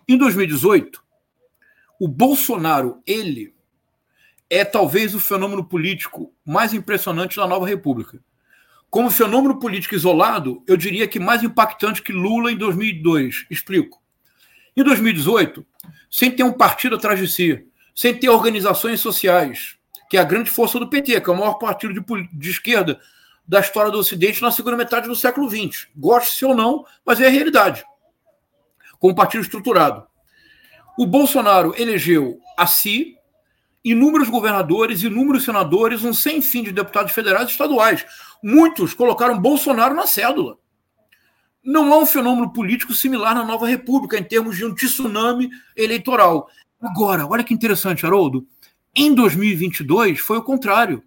em 2018, o Bolsonaro, ele, é talvez o fenômeno político mais impressionante da nova República. Como fenômeno político isolado, eu diria que mais impactante que Lula em 2002. Explico. Em 2018, sem ter um partido atrás de si, sem ter organizações sociais, que é a grande força do PT, que é o maior partido de, de esquerda da história do Ocidente na segunda metade do século XX. Goste-se ou não, mas é a realidade. Com um partido estruturado. O Bolsonaro elegeu a si inúmeros governadores, inúmeros senadores, um sem fim de deputados federais e estaduais. Muitos colocaram Bolsonaro na cédula. Não há um fenômeno político similar na nova república, em termos de um tsunami eleitoral. Agora, olha que interessante, Haroldo. Em 2022 foi o contrário.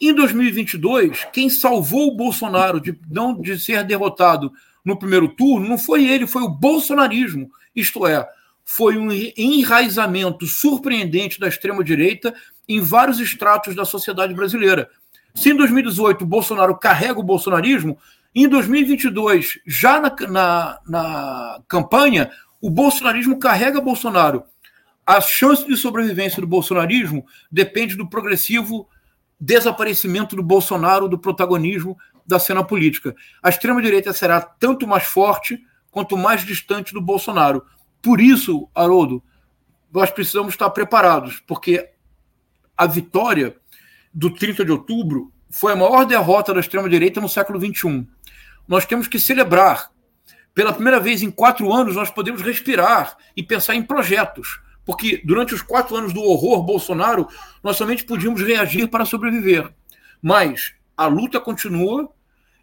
Em 2022, quem salvou o Bolsonaro de não de ser derrotado no primeiro turno não foi ele, foi o bolsonarismo. Isto é, foi um enraizamento surpreendente da extrema direita em vários estratos da sociedade brasileira. Se em 2018 o Bolsonaro carrega o bolsonarismo, em 2022, já na, na, na campanha, o bolsonarismo carrega Bolsonaro a chance de sobrevivência do bolsonarismo depende do progressivo desaparecimento do Bolsonaro do protagonismo da cena política. A extrema-direita será tanto mais forte quanto mais distante do Bolsonaro. Por isso, Haroldo, nós precisamos estar preparados, porque a vitória do 30 de outubro foi a maior derrota da extrema-direita no século XXI. Nós temos que celebrar. Pela primeira vez em quatro anos, nós podemos respirar e pensar em projetos. Porque durante os quatro anos do horror Bolsonaro, nós somente podíamos reagir para sobreviver. Mas a luta continua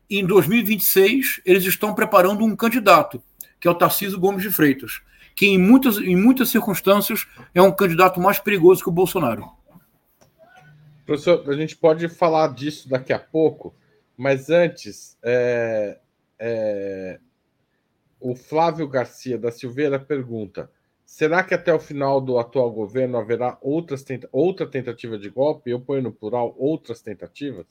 e em 2026 eles estão preparando um candidato, que é o Tarcísio Gomes de Freitas, que em muitas, em muitas circunstâncias é um candidato mais perigoso que o Bolsonaro. Professor, a gente pode falar disso daqui a pouco, mas antes, é, é, o Flávio Garcia da Silveira pergunta: será que até o final do atual governo haverá outras tenta outra tentativa de golpe? Eu ponho no plural outras tentativas?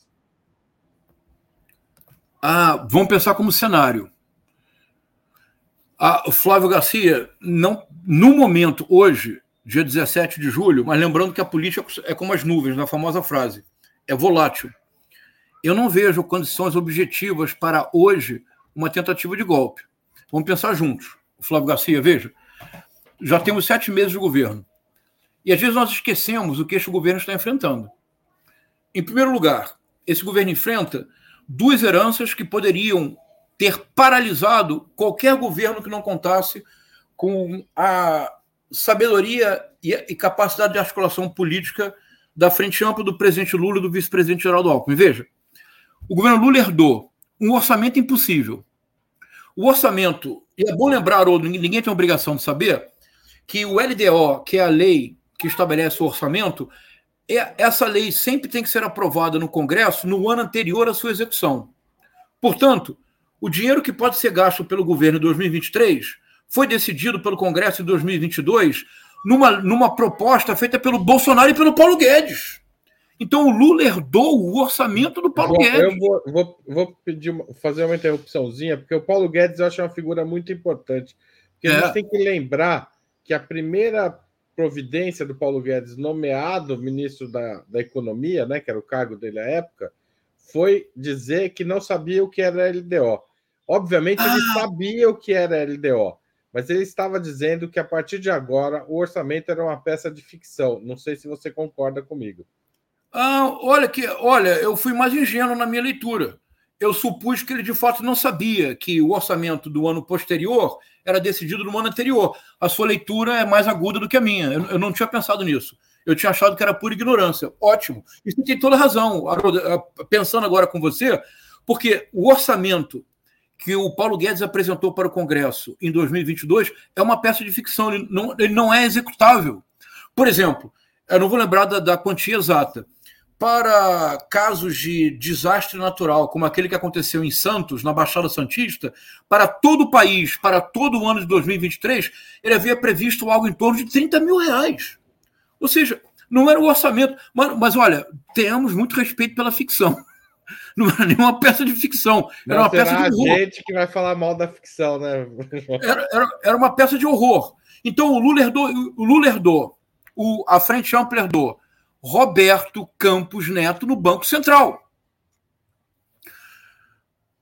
Ah, vamos pensar como cenário. Ah, o Flávio Garcia, não, no momento, hoje, dia 17 de julho, mas lembrando que a política é como as nuvens, na famosa frase, é volátil. Eu não vejo condições objetivas para hoje uma tentativa de golpe. Vamos pensar juntos. Flávio Garcia, veja, já temos sete meses de governo. E às vezes nós esquecemos o que este governo está enfrentando. Em primeiro lugar, esse governo enfrenta duas heranças que poderiam ter paralisado qualquer governo que não contasse com a sabedoria e capacidade de articulação política da frente ampla do presidente Lula e do vice-presidente Geraldo Alckmin. Veja, o governo Lula herdou um orçamento impossível. O orçamento, e é bom lembrar, ou ninguém tem obrigação de saber, que o LDO, que é a lei que estabelece o orçamento, é, essa lei sempre tem que ser aprovada no Congresso no ano anterior à sua execução. Portanto, o dinheiro que pode ser gasto pelo governo em 2023 foi decidido pelo Congresso em 2022 numa, numa proposta feita pelo Bolsonaro e pelo Paulo Guedes. Então o Lula herdou o orçamento do Paulo vou, Guedes. Eu vou, vou, vou pedir fazer uma interrupçãozinha, porque o Paulo Guedes eu acho uma figura muito importante. Porque é. a gente tem que lembrar que a primeira providência do Paulo Guedes, nomeado ministro da, da Economia, né, que era o cargo dele à época, foi dizer que não sabia o que era LDO. Obviamente, ah. ele sabia o que era LDO mas ele estava dizendo que a partir de agora o orçamento era uma peça de ficção. Não sei se você concorda comigo. Ah, olha que, olha, eu fui mais ingênuo na minha leitura. Eu supus que ele de fato não sabia que o orçamento do ano posterior era decidido no ano anterior. A sua leitura é mais aguda do que a minha. Eu, eu não tinha pensado nisso. Eu tinha achado que era pura ignorância. Ótimo. E você tem toda razão, pensando agora com você, porque o orçamento que o Paulo Guedes apresentou para o Congresso em 2022 é uma peça de ficção, ele não, ele não é executável. Por exemplo, eu não vou lembrar da, da quantia exata. Para casos de desastre natural, como aquele que aconteceu em Santos, na Baixada Santista, para todo o país, para todo o ano de 2023, ele havia previsto algo em torno de 30 mil reais. Ou seja, não era o orçamento. Mas, mas olha, temos muito respeito pela ficção. não era nenhuma peça de ficção. Era uma peça de horror. gente que vai falar mal da ficção, né? Era, era, era uma peça de horror. Então o Lula herdou, o Lula herdou, o, a Frente Ampla herdou Roberto Campos Neto no Banco Central.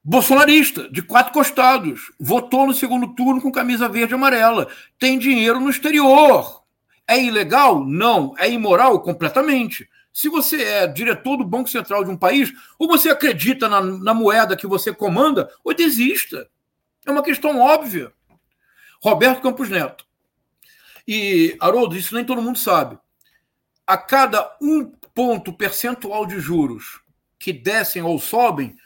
Bolsonarista, de quatro costados, votou no segundo turno com camisa verde e amarela, tem dinheiro no exterior. É ilegal? Não. É imoral? Completamente. Se você é diretor do Banco Central de um país, ou você acredita na, na moeda que você comanda, ou desista. É uma questão óbvia. Roberto Campos Neto. E, Haroldo, isso nem todo mundo sabe. A cada um ponto percentual de juros que descem ou sobem,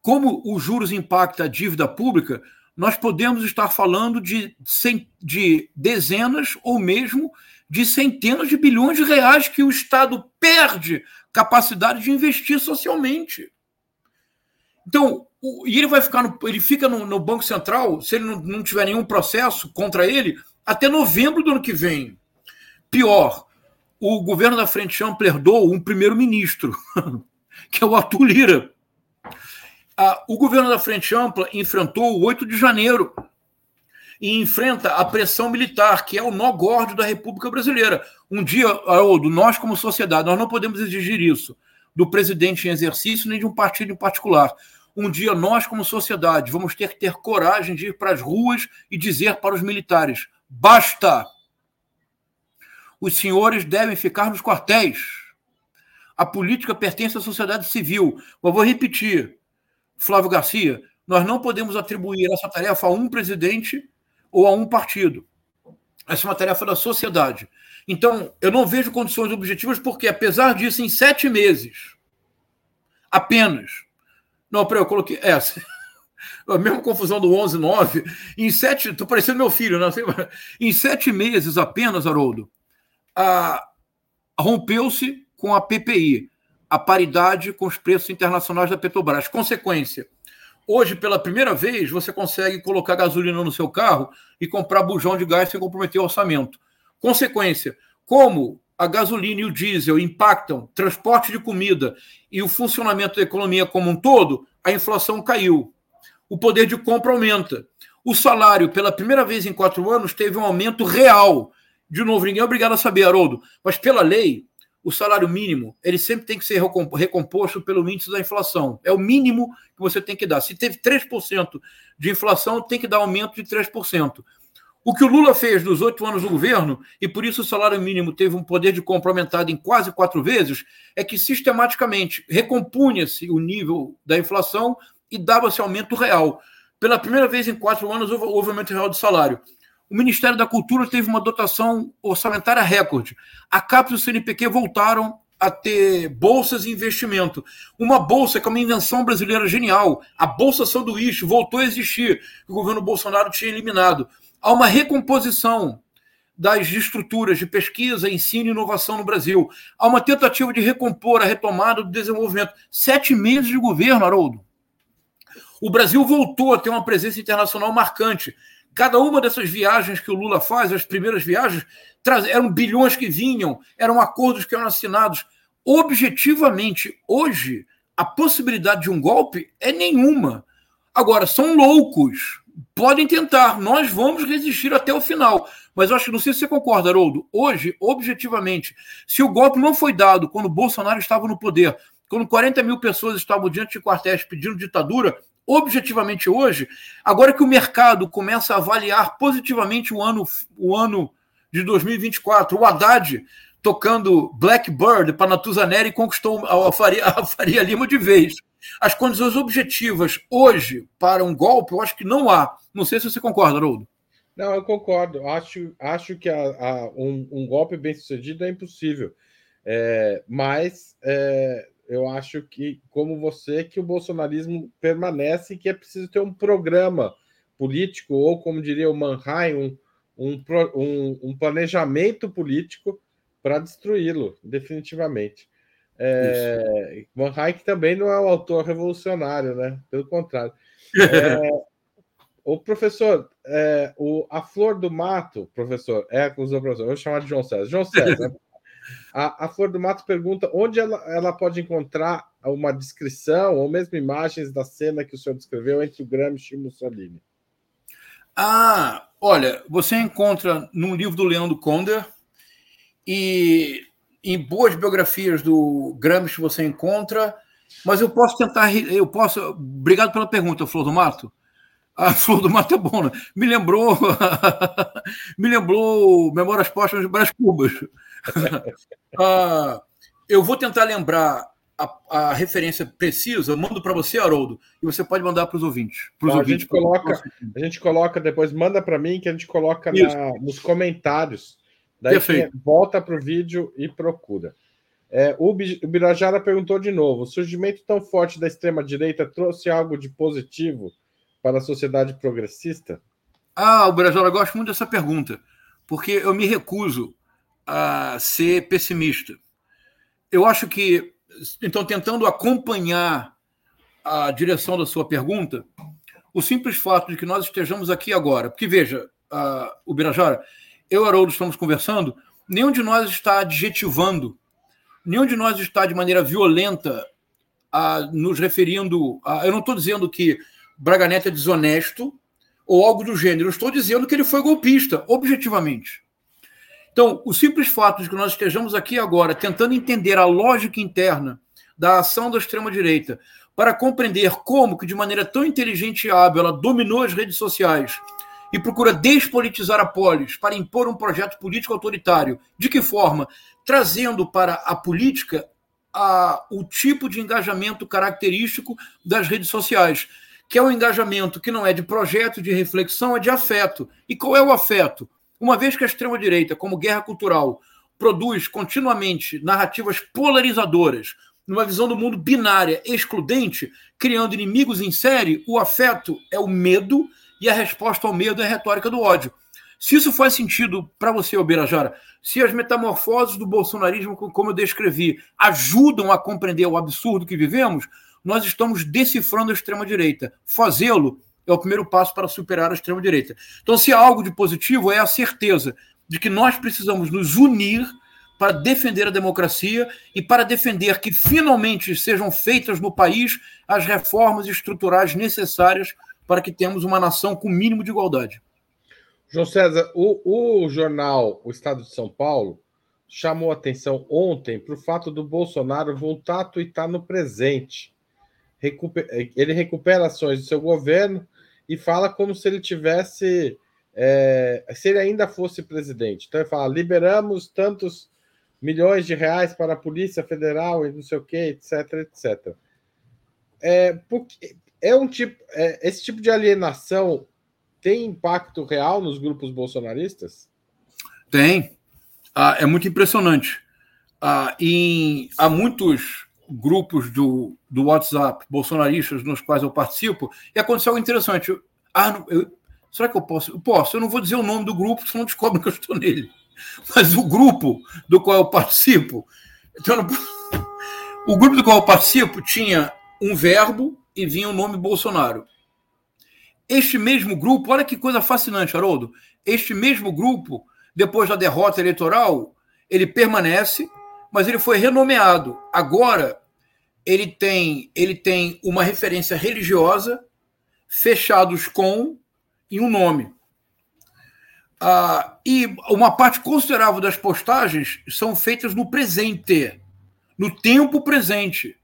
como os juros impactam a dívida pública, nós podemos estar falando de, de dezenas ou mesmo de centenas de bilhões de reais que o Estado perde capacidade de investir socialmente. Então, o, e ele vai ficar no, ele fica no, no Banco Central, se ele não, não tiver nenhum processo contra ele, até novembro do ano que vem. Pior, o governo da Frente Ampla herdou um primeiro-ministro, que é o Arthur Lira. Ah, o governo da Frente Ampla enfrentou o 8 de janeiro, e enfrenta a pressão militar, que é o nó gordo da República Brasileira. Um dia, Haroldo, nós como sociedade, nós não podemos exigir isso do presidente em exercício nem de um partido em particular. Um dia nós, como sociedade, vamos ter que ter coragem de ir para as ruas e dizer para os militares: basta! Os senhores devem ficar nos quartéis. A política pertence à sociedade civil. Eu vou repetir, Flávio Garcia, nós não podemos atribuir essa tarefa a um presidente ou a um partido. Essa é uma tarefa da sociedade. Então, eu não vejo condições objetivas, porque, apesar disso, em sete meses, apenas. Não, peraí, eu coloquei essa. A mesma confusão do 11, 9. Em sete. Estou parecendo meu filho, né? Em sete meses apenas, Haroldo, rompeu-se com a PPI, a paridade com os preços internacionais da Petrobras. Consequência, hoje, pela primeira vez, você consegue colocar gasolina no seu carro e comprar bujão de gás sem comprometer o orçamento. Consequência, como a gasolina e o diesel impactam transporte de comida e o funcionamento da economia como um todo, a inflação caiu. O poder de compra aumenta. O salário, pela primeira vez em quatro anos, teve um aumento real. De novo, ninguém é obrigado a saber, Haroldo, mas pela lei, o salário mínimo ele sempre tem que ser recomposto pelo índice da inflação. É o mínimo que você tem que dar. Se teve 3% de inflação, tem que dar aumento de 3%. O que o Lula fez nos oito anos do governo, e por isso o salário mínimo teve um poder de compra aumentado em quase quatro vezes, é que sistematicamente recompunha-se o nível da inflação e dava-se aumento real. Pela primeira vez em quatro anos, houve aumento real de salário o Ministério da Cultura teve uma dotação orçamentária recorde. A CAPES e o CNPq voltaram a ter bolsas de investimento. Uma bolsa que é uma invenção brasileira genial. A Bolsa Sanduíche voltou a existir, que o governo Bolsonaro tinha eliminado. Há uma recomposição das estruturas de pesquisa, ensino e inovação no Brasil. Há uma tentativa de recompor a retomada do desenvolvimento. Sete meses de governo, Haroldo. O Brasil voltou a ter uma presença internacional marcante. Cada uma dessas viagens que o Lula faz, as primeiras viagens, eram bilhões que vinham, eram acordos que eram assinados. Objetivamente, hoje, a possibilidade de um golpe é nenhuma. Agora, são loucos. Podem tentar, nós vamos resistir até o final. Mas eu acho que não sei se você concorda, Haroldo. Hoje, objetivamente, se o golpe não foi dado quando Bolsonaro estava no poder, quando 40 mil pessoas estavam diante de quartéis pedindo ditadura, objetivamente hoje, agora que o mercado começa a avaliar positivamente o ano, o ano de 2024, o Haddad tocando Blackbird para Natuzaneri conquistou a Faria, a Faria Lima de vez. As condições objetivas hoje para um golpe, eu acho que não há. Não sei se você concorda, Haroldo. Não, eu concordo. Acho, acho que a, a, um, um, golpe bem sucedido é impossível. É, mas é, eu acho que, como você, que o bolsonarismo permanece e que é preciso ter um programa político, ou como diria o Manheim, um, um, um, planejamento político para destruí-lo, definitivamente. É, Manheim que também não é um autor revolucionário, né? Pelo contrário. É, o professor, é, o, a flor do mato, professor, é a conclusão, professor. Vou chamar de João César. João César, A, a Flor do Mato pergunta onde ela, ela pode encontrar uma descrição ou mesmo imagens da cena que o senhor descreveu entre o Gramsci e o Mussolini. Ah, olha, você encontra num livro do Leandro Conder e em boas biografias do Gramsci você encontra, mas eu posso tentar, eu posso. Obrigado pela pergunta, Flor do Mato. A Flor do Mato é bom, né? Me lembrou, me lembrou Memórias Póstumas de Brás Cubas. Uh, eu vou tentar lembrar a, a referência precisa, mando para você, Haroldo, e você pode mandar para os ouvintes. Pros ouvintes a, gente coloca, a gente coloca depois, manda para mim, que a gente coloca na, nos comentários. Daí volta para o vídeo e procura. É, o Birajara perguntou de novo: o surgimento tão forte da extrema-direita trouxe algo de positivo para a sociedade progressista? Ah, o Birajara, eu gosto muito dessa pergunta, porque eu me recuso a ser pessimista. Eu acho que, então, tentando acompanhar a direção da sua pergunta, o simples fato de que nós estejamos aqui agora, porque veja, uh, o Birajara, eu e o Haroldo estamos conversando, nenhum de nós está adjetivando, nenhum de nós está de maneira violenta a, nos referindo. A, eu não estou dizendo que Braga Neto é desonesto ou algo do gênero, eu estou dizendo que ele foi golpista, objetivamente. Então, o simples fato de que nós estejamos aqui agora tentando entender a lógica interna da ação da extrema-direita para compreender como que, de maneira tão inteligente e hábil, ela dominou as redes sociais e procura despolitizar a polis para impor um projeto político autoritário. De que forma? Trazendo para a política a, o tipo de engajamento característico das redes sociais, que é um engajamento que não é de projeto, de reflexão, é de afeto. E qual é o afeto? Uma vez que a extrema-direita, como guerra cultural, produz continuamente narrativas polarizadoras, numa visão do mundo binária, excludente, criando inimigos em série, o afeto é o medo e a resposta ao medo é a retórica do ódio. Se isso faz sentido para você, Oberajara, se as metamorfoses do bolsonarismo, como eu descrevi, ajudam a compreender o absurdo que vivemos, nós estamos decifrando a extrema-direita. Fazê-lo é o primeiro passo para superar a extrema-direita. Então, se há algo de positivo, é a certeza de que nós precisamos nos unir para defender a democracia e para defender que finalmente sejam feitas no país as reformas estruturais necessárias para que tenhamos uma nação com mínimo de igualdade. João César, o, o jornal O Estado de São Paulo chamou atenção ontem para o fato do Bolsonaro voltar a tuitar no presente. ele recupera ações do seu governo e fala como se ele tivesse. É, se ele ainda fosse presidente. Então ele fala: liberamos tantos milhões de reais para a Polícia Federal e não sei o que, etc, etc. É, porque é um tipo, é, esse tipo de alienação tem impacto real nos grupos bolsonaristas? Tem. Ah, é muito impressionante. Ah, em, há muitos grupos do, do WhatsApp bolsonaristas nos quais eu participo e aconteceu algo interessante. Ah, não, eu, será que eu posso? Eu posso. Eu não vou dizer o nome do grupo, senão descobrem que eu estou nele. Mas o grupo do qual eu participo. Então, o grupo do qual eu participo tinha um verbo e vinha o nome Bolsonaro. Este mesmo grupo, olha que coisa fascinante, Haroldo. Este mesmo grupo, depois da derrota eleitoral, ele permanece, mas ele foi renomeado. Agora ele tem, ele tem uma referência religiosa, fechados com e um nome. Ah, e uma parte considerável das postagens são feitas no presente, no tempo presente,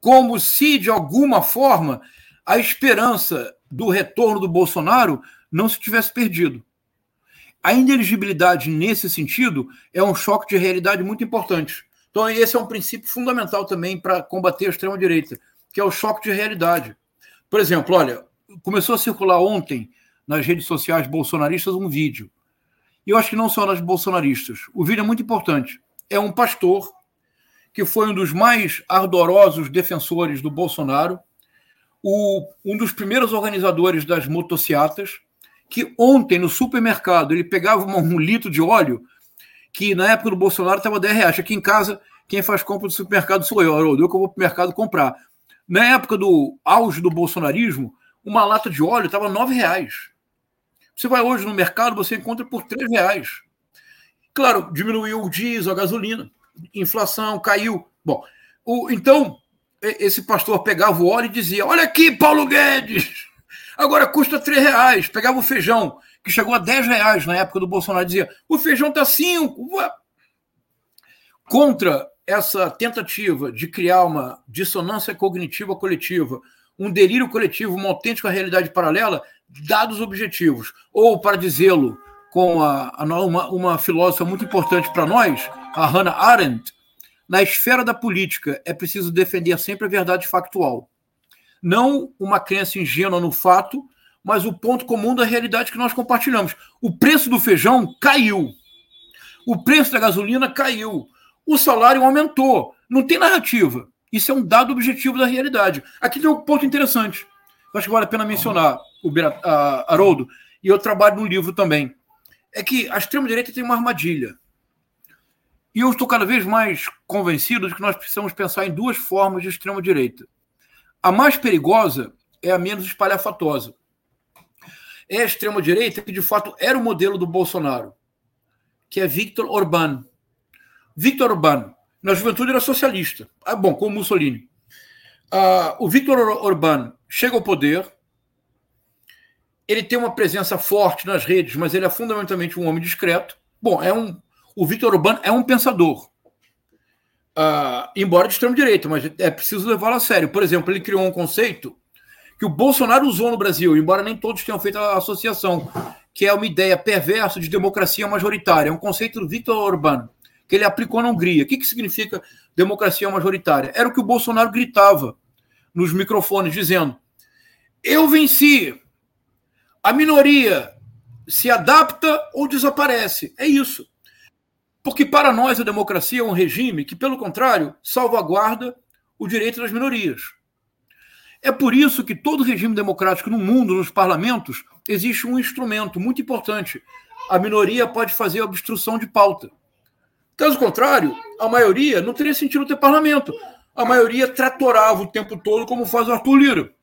como se, de alguma forma, a esperança do retorno do Bolsonaro não se tivesse perdido. A ineligibilidade, nesse sentido, é um choque de realidade muito importante. Então, esse é um princípio fundamental também para combater a extrema-direita, que é o choque de realidade. Por exemplo, olha, começou a circular ontem nas redes sociais bolsonaristas um vídeo. E eu acho que não só nas bolsonaristas. O vídeo é muito importante. É um pastor que foi um dos mais ardorosos defensores do Bolsonaro, o, um dos primeiros organizadores das motociatas, que ontem no supermercado ele pegava um litro de óleo que na época do Bolsonaro estava 10 reais. Aqui em casa, quem faz compra do supermercado sou eu, eu que vou para o mercado comprar. Na época do auge do bolsonarismo, uma lata de óleo estava 9 reais. Você vai hoje no mercado, você encontra por 3 reais. Claro, diminuiu o diesel, a gasolina, inflação caiu. Bom, o, então, esse pastor pegava o óleo e dizia: Olha aqui, Paulo Guedes, agora custa 3 reais. Pegava o feijão, que chegou a 10 reais na época do Bolsonaro, dizia: O feijão está 5. Contra essa tentativa de criar uma dissonância cognitiva coletiva, um delírio coletivo, uma autêntica realidade paralela, dados objetivos. Ou, para dizê-lo com a, a uma, uma filósofa muito importante para nós, a Hannah Arendt, na esfera da política é preciso defender sempre a verdade factual. Não uma crença ingênua no fato, mas o ponto comum da realidade que nós compartilhamos. O preço do feijão caiu. O preço da gasolina caiu. O salário aumentou. Não tem narrativa. Isso é um dado objetivo da realidade. Aqui tem um ponto interessante. Eu acho que vale a pena mencionar, o Haroldo, e eu trabalho no livro também. É que a extrema-direita tem uma armadilha. E eu estou cada vez mais convencido de que nós precisamos pensar em duas formas de extrema-direita. A mais perigosa é a menos espalhafatosa. É a extrema-direita que, de fato, era o modelo do Bolsonaro, que é Victor Orbán. Victor Orbán, na juventude era socialista. Ah, bom, como Mussolini. Ah, o Victor Orbán chega ao poder, ele tem uma presença forte nas redes, mas ele é fundamentalmente um homem discreto. Bom, é um o Victor Urbano é um pensador, uh, embora de extremo-direita, mas é preciso levá-lo a sério. Por exemplo, ele criou um conceito que o Bolsonaro usou no Brasil, embora nem todos tenham feito a associação, que é uma ideia perversa de democracia majoritária. É um conceito do Victor Orbán, que ele aplicou na Hungria. O que, que significa democracia majoritária. Era o que o Bolsonaro gritava nos microfones, dizendo: eu venci. A minoria se adapta ou desaparece. É isso. Porque para nós a democracia é um regime que, pelo contrário, salvaguarda o direito das minorias. É por isso que todo regime democrático no mundo, nos parlamentos, existe um instrumento muito importante. A minoria pode fazer obstrução de pauta. Caso contrário, a maioria não teria sentido ter parlamento. A maioria tratorava o tempo todo, como faz o Arthur Lira.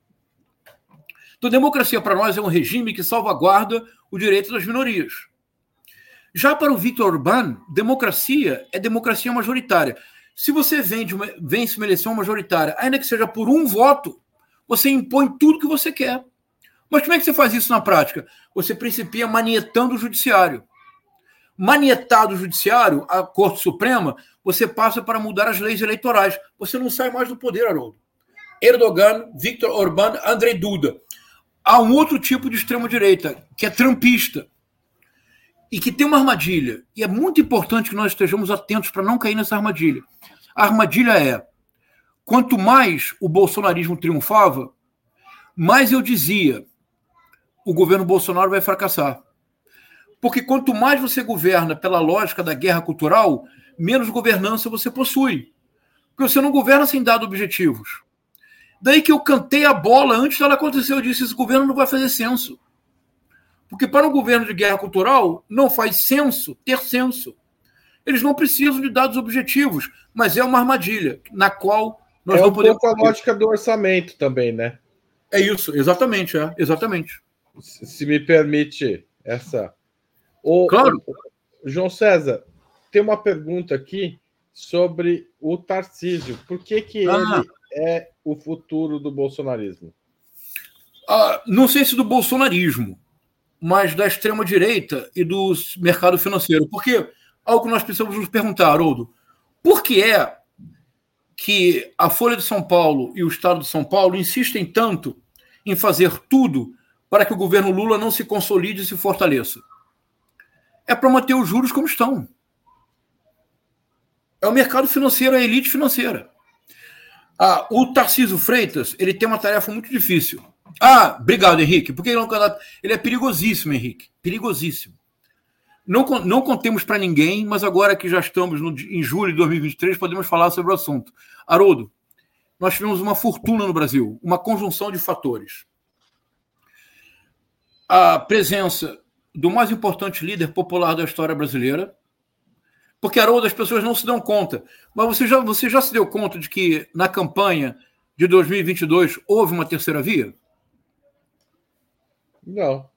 Então, democracia para nós é um regime que salvaguarda o direito das minorias. Já para o Victor Orbán, democracia é democracia majoritária. Se você vende uma, vence uma eleição majoritária, ainda que seja por um voto, você impõe tudo que você quer. Mas como é que você faz isso na prática? Você principia manietando o judiciário. Manietado o judiciário, a Corte Suprema, você passa para mudar as leis eleitorais. Você não sai mais do poder, Haroldo. Erdogan, Viktor Orbán, Andrei Duda. Há um outro tipo de extrema-direita, que é trampista, e que tem uma armadilha. E é muito importante que nós estejamos atentos para não cair nessa armadilha. A armadilha é Quanto mais o bolsonarismo triunfava, mais eu dizia: o governo Bolsonaro vai fracassar. Porque quanto mais você governa pela lógica da guerra cultural, menos governança você possui. Porque você não governa sem dados objetivos. Daí que eu cantei a bola antes dela acontecer. Eu disse: esse governo não vai fazer censo. Porque para um governo de guerra cultural, não faz censo ter censo. Eles não precisam de dados objetivos, mas é uma armadilha na qual nós é um podemos... pouco a lógica do orçamento também, né? É isso, exatamente, é, exatamente. Se me permite essa. O, claro. O, João César, tem uma pergunta aqui sobre o Tarcísio. Por que, que ah. ele é o futuro do bolsonarismo? Ah, não sei se do bolsonarismo, mas da extrema-direita e do mercado financeiro. Porque algo que nós precisamos nos perguntar, Haroldo, por que é que a Folha de São Paulo e o Estado de São Paulo insistem tanto em fazer tudo para que o governo Lula não se consolide e se fortaleça? É para manter os juros como estão. É o mercado financeiro, é a elite financeira. Ah, o Tarcísio Freitas ele tem uma tarefa muito difícil. Ah, obrigado, Henrique. Porque ele é um candidato. Ele é perigosíssimo, Henrique. Perigosíssimo. Não, não contemos para ninguém, mas agora que já estamos no, em julho de 2023, podemos falar sobre o assunto. Haroldo, nós tivemos uma fortuna no Brasil, uma conjunção de fatores. A presença do mais importante líder popular da história brasileira, porque, Haroldo, as pessoas não se dão conta. Mas você já, você já se deu conta de que na campanha de 2022 houve uma terceira via? Não.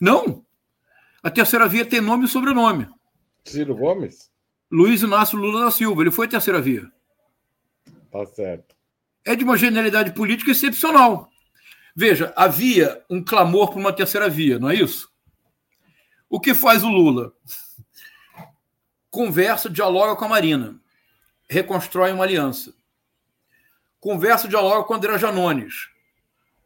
Não? A terceira via tem nome e sobrenome. Ciro Gomes? Luiz Inácio Lula da Silva. Ele foi a terceira via. Tá certo. É de uma genialidade política excepcional. Veja, havia um clamor por uma terceira via, não é isso? O que faz o Lula? Conversa, dialoga com a Marina. Reconstrói uma aliança. Conversa, dialoga com André Janones.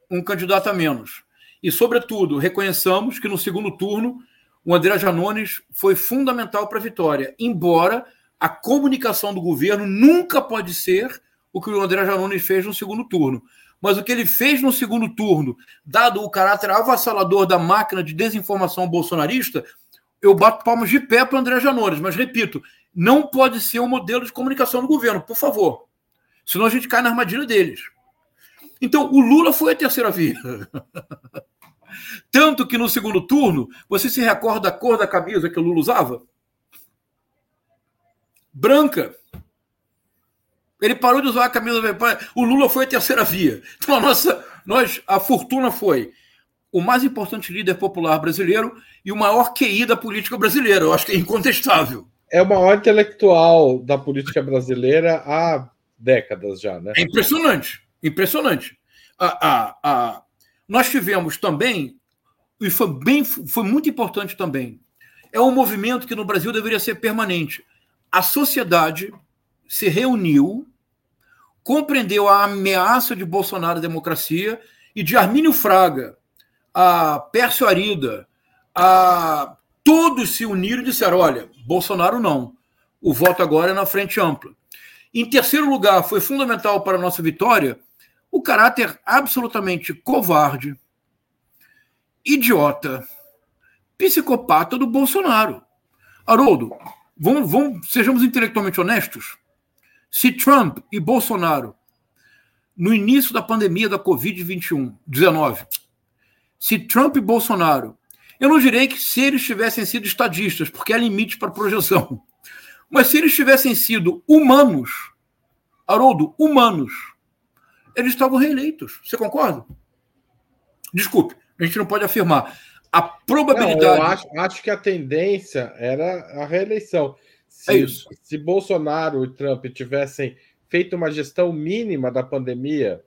Um candidato a menos. E, sobretudo, reconheçamos que no segundo turno o André Janones foi fundamental para a vitória, embora a comunicação do governo nunca pode ser o que o André Janones fez no segundo turno. Mas o que ele fez no segundo turno, dado o caráter avassalador da máquina de desinformação bolsonarista, eu bato palmas de pé para o André Janones. Mas, repito, não pode ser o modelo de comunicação do governo, por favor. Senão a gente cai na armadilha deles. Então, o Lula foi a terceira via. Tanto que no segundo turno, você se recorda da cor da camisa que o Lula usava? Branca. Ele parou de usar a camisa. O Lula foi a terceira via. Então a nossa, nós, a fortuna foi o mais importante líder popular brasileiro e o maior QI da política brasileira. Eu acho que é incontestável. É o maior intelectual da política brasileira há décadas já, né? É impressionante, impressionante. A, nós tivemos também, e foi, bem, foi muito importante também, é um movimento que no Brasil deveria ser permanente. A sociedade se reuniu, compreendeu a ameaça de Bolsonaro à democracia e de Armínio Fraga, a Pércio Arida, a todos se uniram e disseram: olha, Bolsonaro não. O voto agora é na frente ampla. Em terceiro lugar, foi fundamental para a nossa vitória o caráter absolutamente covarde, idiota, psicopata do Bolsonaro. Haroldo, vamos, vamos, sejamos intelectualmente honestos. Se Trump e Bolsonaro, no início da pandemia da Covid-21, 19, se Trump e Bolsonaro, eu não direi que se eles tivessem sido estadistas, porque há limite para projeção, mas se eles tivessem sido humanos, Haroldo, humanos, eles estavam reeleitos. Você concorda? Desculpe, a gente não pode afirmar. A probabilidade. Não, eu acho, acho, que a tendência era a reeleição. Se, é isso. se Bolsonaro e Trump tivessem feito uma gestão mínima da pandemia,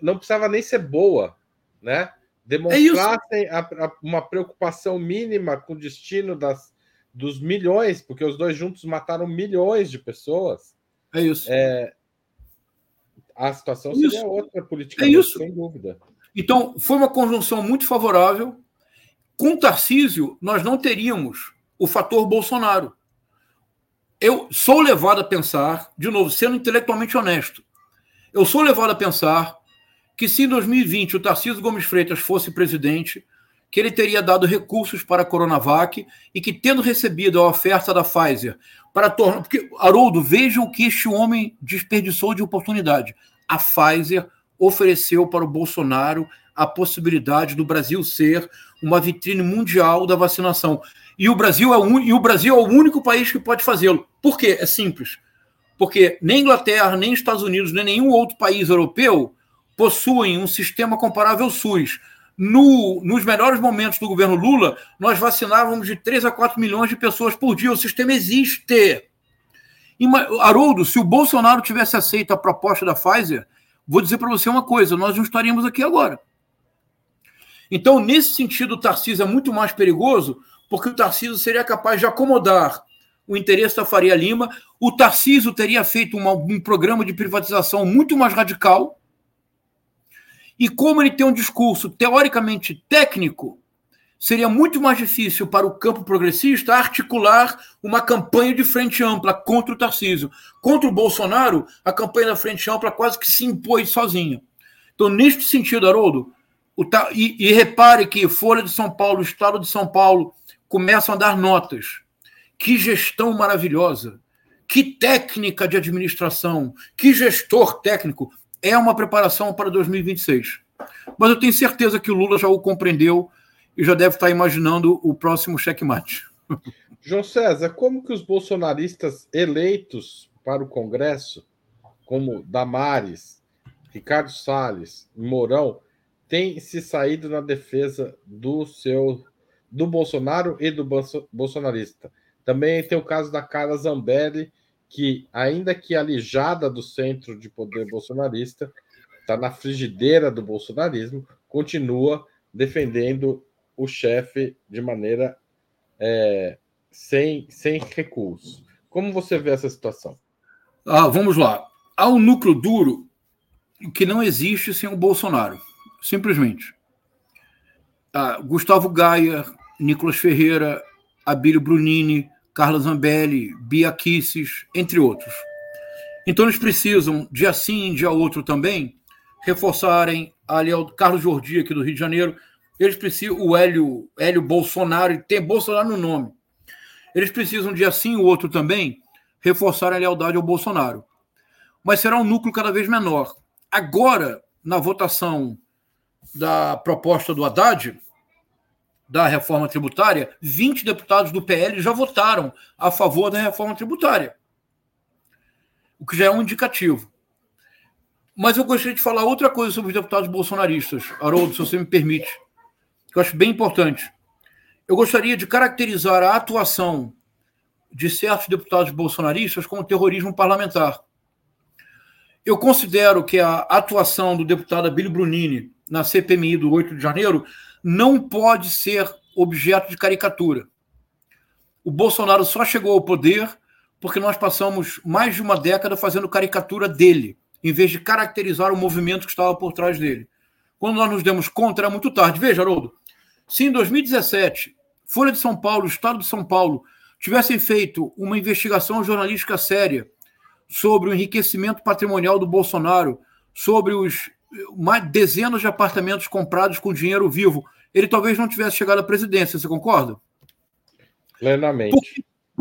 não precisava nem ser boa, né? Demonstrassem é a, a, uma preocupação mínima com o destino das, dos milhões, porque os dois juntos mataram milhões de pessoas. É isso. É, a situação é seria outra política, é isso. sem dúvida. Então, foi uma conjunção muito favorável. Com Tarcísio, nós não teríamos o fator Bolsonaro. Eu sou levado a pensar, de novo, sendo intelectualmente honesto, eu sou levado a pensar que se em 2020 o Tarcísio Gomes Freitas fosse presidente, que ele teria dado recursos para a Coronavac e que, tendo recebido a oferta da Pfizer para tornar. Porque, Haroldo, vejam o que este homem desperdiçou de oportunidade. A Pfizer ofereceu para o Bolsonaro a possibilidade do Brasil ser uma vitrine mundial da vacinação. E o Brasil é o, e o, Brasil é o único país que pode fazê-lo. Por quê? É simples. Porque nem Inglaterra, nem Estados Unidos, nem nenhum outro país europeu possuem um sistema comparável ao SUS no, nos melhores momentos do governo Lula, nós vacinávamos de 3 a 4 milhões de pessoas por dia. O sistema existe. Haroldo, se o Bolsonaro tivesse aceito a proposta da Pfizer, vou dizer para você uma coisa: nós não estaríamos aqui agora. Então, nesse sentido, o Tarcísio é muito mais perigoso, porque o Tarcísio seria capaz de acomodar o interesse da Faria Lima. O Tarcísio teria feito uma, um programa de privatização muito mais radical e como ele tem um discurso teoricamente técnico, seria muito mais difícil para o campo progressista articular uma campanha de frente ampla contra o Tarcísio. Contra o Bolsonaro, a campanha da frente ampla quase que se impôs sozinha. Então, neste sentido, Haroldo, e, e repare que Folha de São Paulo, Estado de São Paulo, começam a dar notas. Que gestão maravilhosa! Que técnica de administração! Que gestor técnico! É uma preparação para 2026. Mas eu tenho certeza que o Lula já o compreendeu e já deve estar imaginando o próximo checkmate. João César, como que os bolsonaristas eleitos para o Congresso, como Damares, Ricardo Salles, Mourão, têm se saído na defesa do seu do Bolsonaro e do bolsonarista? Também tem o caso da Carla Zambelli, que, ainda que alijada do centro de poder bolsonarista, está na frigideira do bolsonarismo, continua defendendo o chefe de maneira é, sem, sem recurso. Como você vê essa situação? Ah, vamos lá. Há um núcleo duro que não existe sem o Bolsonaro, simplesmente. Ah, Gustavo Gaia, Nicolas Ferreira, Abílio Brunini, Carla Zambelli, Bia Kisses, entre outros. Então eles precisam, dia sim dia outro também, reforçarem ali o Carlos Jordi aqui do Rio de Janeiro, eles precisam, o Hélio, Hélio Bolsonaro, tem Bolsonaro no nome. Eles precisam, dia sim e outro também, reforçar a lealdade ao Bolsonaro. Mas será um núcleo cada vez menor. Agora, na votação da proposta do Haddad, da reforma tributária, 20 deputados do PL já votaram a favor da reforma tributária. O que já é um indicativo. Mas eu gostaria de falar outra coisa sobre os deputados bolsonaristas, Haroldo, se você me permite, que eu acho bem importante. Eu gostaria de caracterizar a atuação de certos deputados bolsonaristas como terrorismo parlamentar. Eu considero que a atuação do deputado Abílio Brunini na CPMI do 8 de janeiro não pode ser objeto de caricatura. O Bolsonaro só chegou ao poder porque nós passamos mais de uma década fazendo caricatura dele, em vez de caracterizar o movimento que estava por trás dele. Quando nós nos demos conta, era muito tarde. Veja, Haroldo, se em 2017, Folha de São Paulo, Estado de São Paulo, tivessem feito uma investigação jornalística séria sobre o enriquecimento patrimonial do Bolsonaro, sobre os dezenas de apartamentos comprados com dinheiro vivo, ele talvez não tivesse chegado à presidência, você concorda? Plenamente. Por,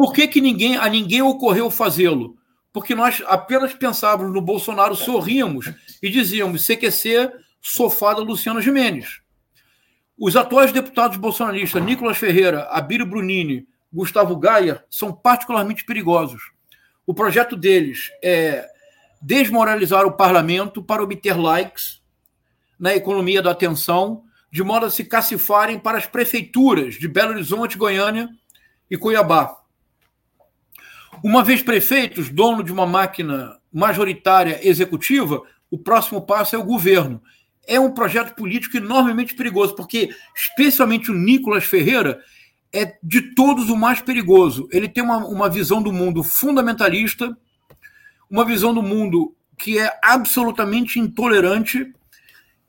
por que, que ninguém, a ninguém ocorreu fazê-lo? Porque nós apenas pensávamos no Bolsonaro, sorríamos e dizíamos CQC, sofá da Luciano Gimenez. Os atuais deputados bolsonaristas Nicolas Ferreira, Abílio Brunini, Gustavo Gaia são particularmente perigosos. O projeto deles é desmoralizar o parlamento para obter likes na economia da atenção, de modo a se cacifarem para as prefeituras de Belo Horizonte, Goiânia e Cuiabá. Uma vez prefeitos, dono de uma máquina majoritária executiva, o próximo passo é o governo. É um projeto político enormemente perigoso, porque, especialmente o Nicolas Ferreira, é de todos o mais perigoso. Ele tem uma, uma visão do mundo fundamentalista, uma visão do mundo que é absolutamente intolerante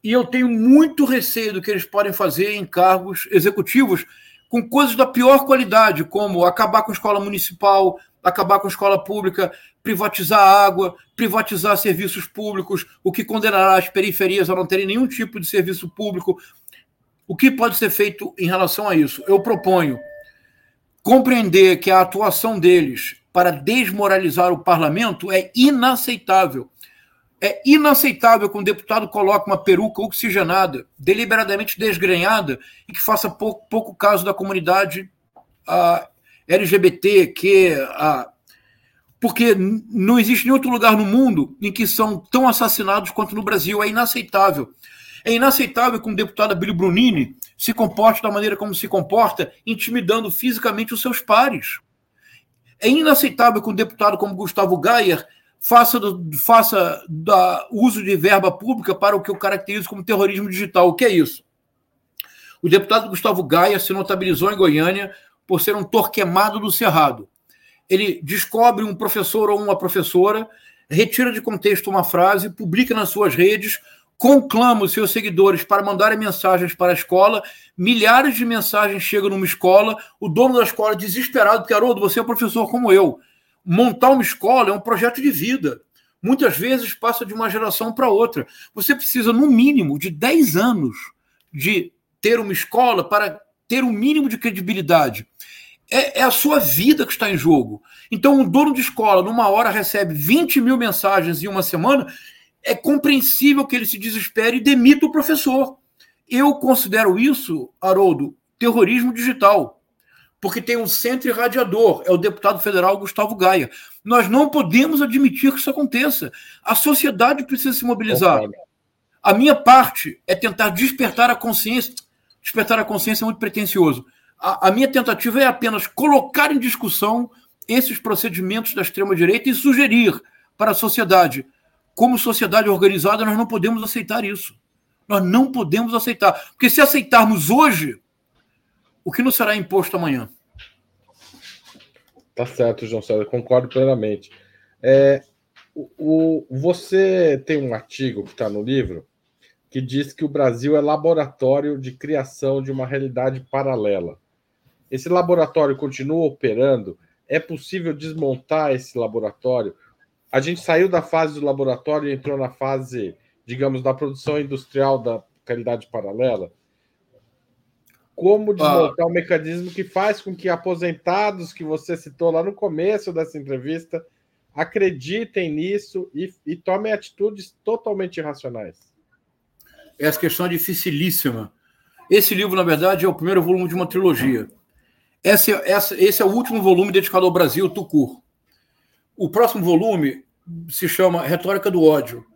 e eu tenho muito receio do que eles podem fazer em cargos executivos com coisas da pior qualidade, como acabar com a escola municipal, acabar com a escola pública, privatizar a água, privatizar serviços públicos, o que condenará as periferias a não terem nenhum tipo de serviço público. O que pode ser feito em relação a isso? Eu proponho compreender que a atuação deles para desmoralizar o parlamento é inaceitável. É inaceitável que um deputado coloque uma peruca oxigenada, deliberadamente desgrenhada, e que faça pouco, pouco caso da comunidade uh, LGBT, que. Uh, porque não existe nenhum outro lugar no mundo em que são tão assassinados quanto no Brasil. É inaceitável. É inaceitável que um deputado Abílio Brunini se comporte da maneira como se comporta, intimidando fisicamente os seus pares. É inaceitável que um deputado como Gustavo Gayer faça, do, faça da uso de verba pública para o que eu caracterizo como terrorismo digital. O que é isso? O deputado Gustavo Gaia se notabilizou em Goiânia por ser um torquemado do Cerrado. Ele descobre um professor ou uma professora, retira de contexto uma frase, publica nas suas redes conclama os seus seguidores para mandarem mensagens para a escola. Milhares de mensagens chegam numa escola. O dono da escola, desesperado, porque, Haroldo, você é professor como eu. Montar uma escola é um projeto de vida. Muitas vezes passa de uma geração para outra. Você precisa, no mínimo, de 10 anos de ter uma escola para ter um mínimo de credibilidade. É, é, a sua vida que está em jogo. Então, um dono de escola, numa hora, recebe 20 mil mensagens em uma semana é compreensível que ele se desespere e demita o professor. Eu considero isso, Haroldo, terrorismo digital, porque tem um centro irradiador, é o deputado federal Gustavo Gaia. Nós não podemos admitir que isso aconteça. A sociedade precisa se mobilizar. A minha parte é tentar despertar a consciência. Despertar a consciência é muito pretencioso. A, a minha tentativa é apenas colocar em discussão esses procedimentos da extrema-direita e sugerir para a sociedade como sociedade organizada, nós não podemos aceitar isso. Nós não podemos aceitar. Porque se aceitarmos hoje, o que não será imposto amanhã? Tá certo, João César, concordo plenamente. É, o, o, você tem um artigo que está no livro que diz que o Brasil é laboratório de criação de uma realidade paralela. Esse laboratório continua operando? É possível desmontar esse laboratório? A gente saiu da fase do laboratório e entrou na fase, digamos, da produção industrial da realidade paralela. Como desmontar ah. o mecanismo que faz com que aposentados que você citou lá no começo dessa entrevista acreditem nisso e, e tomem atitudes totalmente irracionais? Essa questão é dificilíssima. Esse livro, na verdade, é o primeiro volume de uma trilogia. Esse, essa, esse é o último volume dedicado ao Brasil, Tucur. O próximo volume se chama Retórica do Ódio,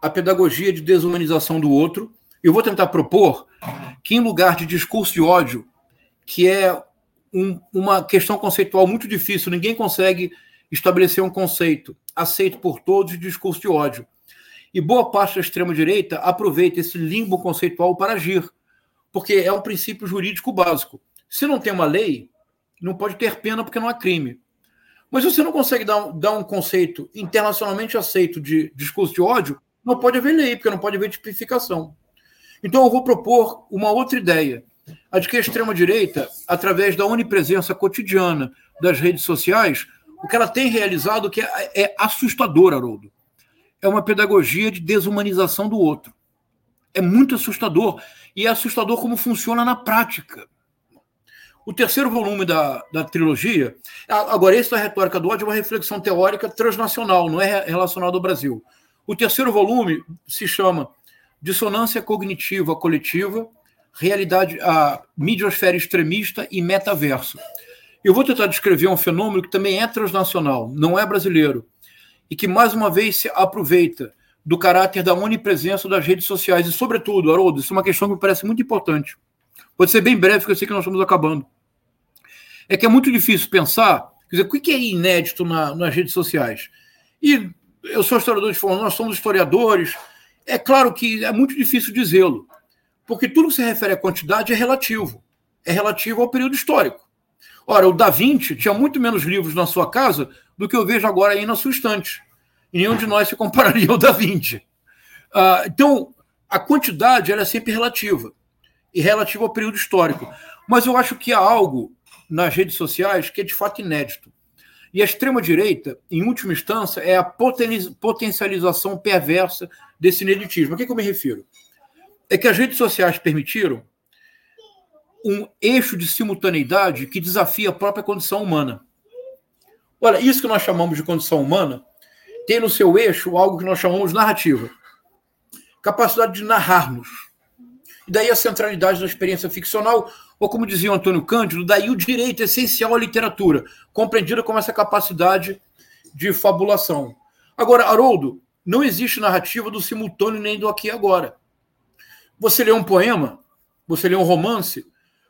a pedagogia de desumanização do outro. Eu vou tentar propor que, em lugar de discurso de ódio, que é um, uma questão conceitual muito difícil, ninguém consegue estabelecer um conceito aceito por todos de discurso de ódio. E boa parte da extrema-direita aproveita esse limbo conceitual para agir, porque é um princípio jurídico básico. Se não tem uma lei, não pode ter pena porque não há crime. Mas você não consegue dar, dar um conceito internacionalmente aceito de discurso de ódio, não pode haver lei, porque não pode haver tipificação. Então eu vou propor uma outra ideia, a de que a extrema-direita, através da onipresença cotidiana das redes sociais, o que ela tem realizado que é, é assustador, Haroldo. É uma pedagogia de desumanização do outro. É muito assustador. E é assustador como funciona na prática. O terceiro volume da, da trilogia. Agora, esse da retórica do ódio é uma reflexão teórica transnacional, não é relacionado ao Brasil. O terceiro volume se chama Dissonância Cognitiva Coletiva, Realidade, a Midiosfera Extremista e Metaverso. Eu vou tentar descrever um fenômeno que também é transnacional, não é brasileiro, e que mais uma vez se aproveita do caráter da onipresença das redes sociais e, sobretudo, Haroldo, isso é uma questão que me parece muito importante. Pode ser bem breve, porque eu sei que nós estamos acabando. É que é muito difícil pensar, quer dizer, o que é inédito na, nas redes sociais? E eu sou historiador de formação, nós somos historiadores. É claro que é muito difícil dizê-lo, porque tudo que se refere à quantidade é relativo. É relativo ao período histórico. Ora, o Da Vinci tinha muito menos livros na sua casa do que eu vejo agora aí na sua estante. E nenhum de nós se compararia ao Da Vinci. Ah, então, a quantidade ela é sempre relativa e relativa ao período histórico. Mas eu acho que há algo nas redes sociais que é de fato inédito. E a extrema-direita, em última instância, é a potencialização perversa desse ineditismo. A que, que eu me refiro? É que as redes sociais permitiram um eixo de simultaneidade que desafia a própria condição humana. Olha, isso que nós chamamos de condição humana tem no seu eixo algo que nós chamamos de narrativa. Capacidade de narrarmos. E daí a centralidade da experiência ficcional, ou como dizia o Antônio Cândido, daí o direito essencial à literatura, compreendida como essa capacidade de fabulação. Agora, Haroldo, não existe narrativa do simultâneo nem do aqui e agora. Você lê um poema, você lê um romance,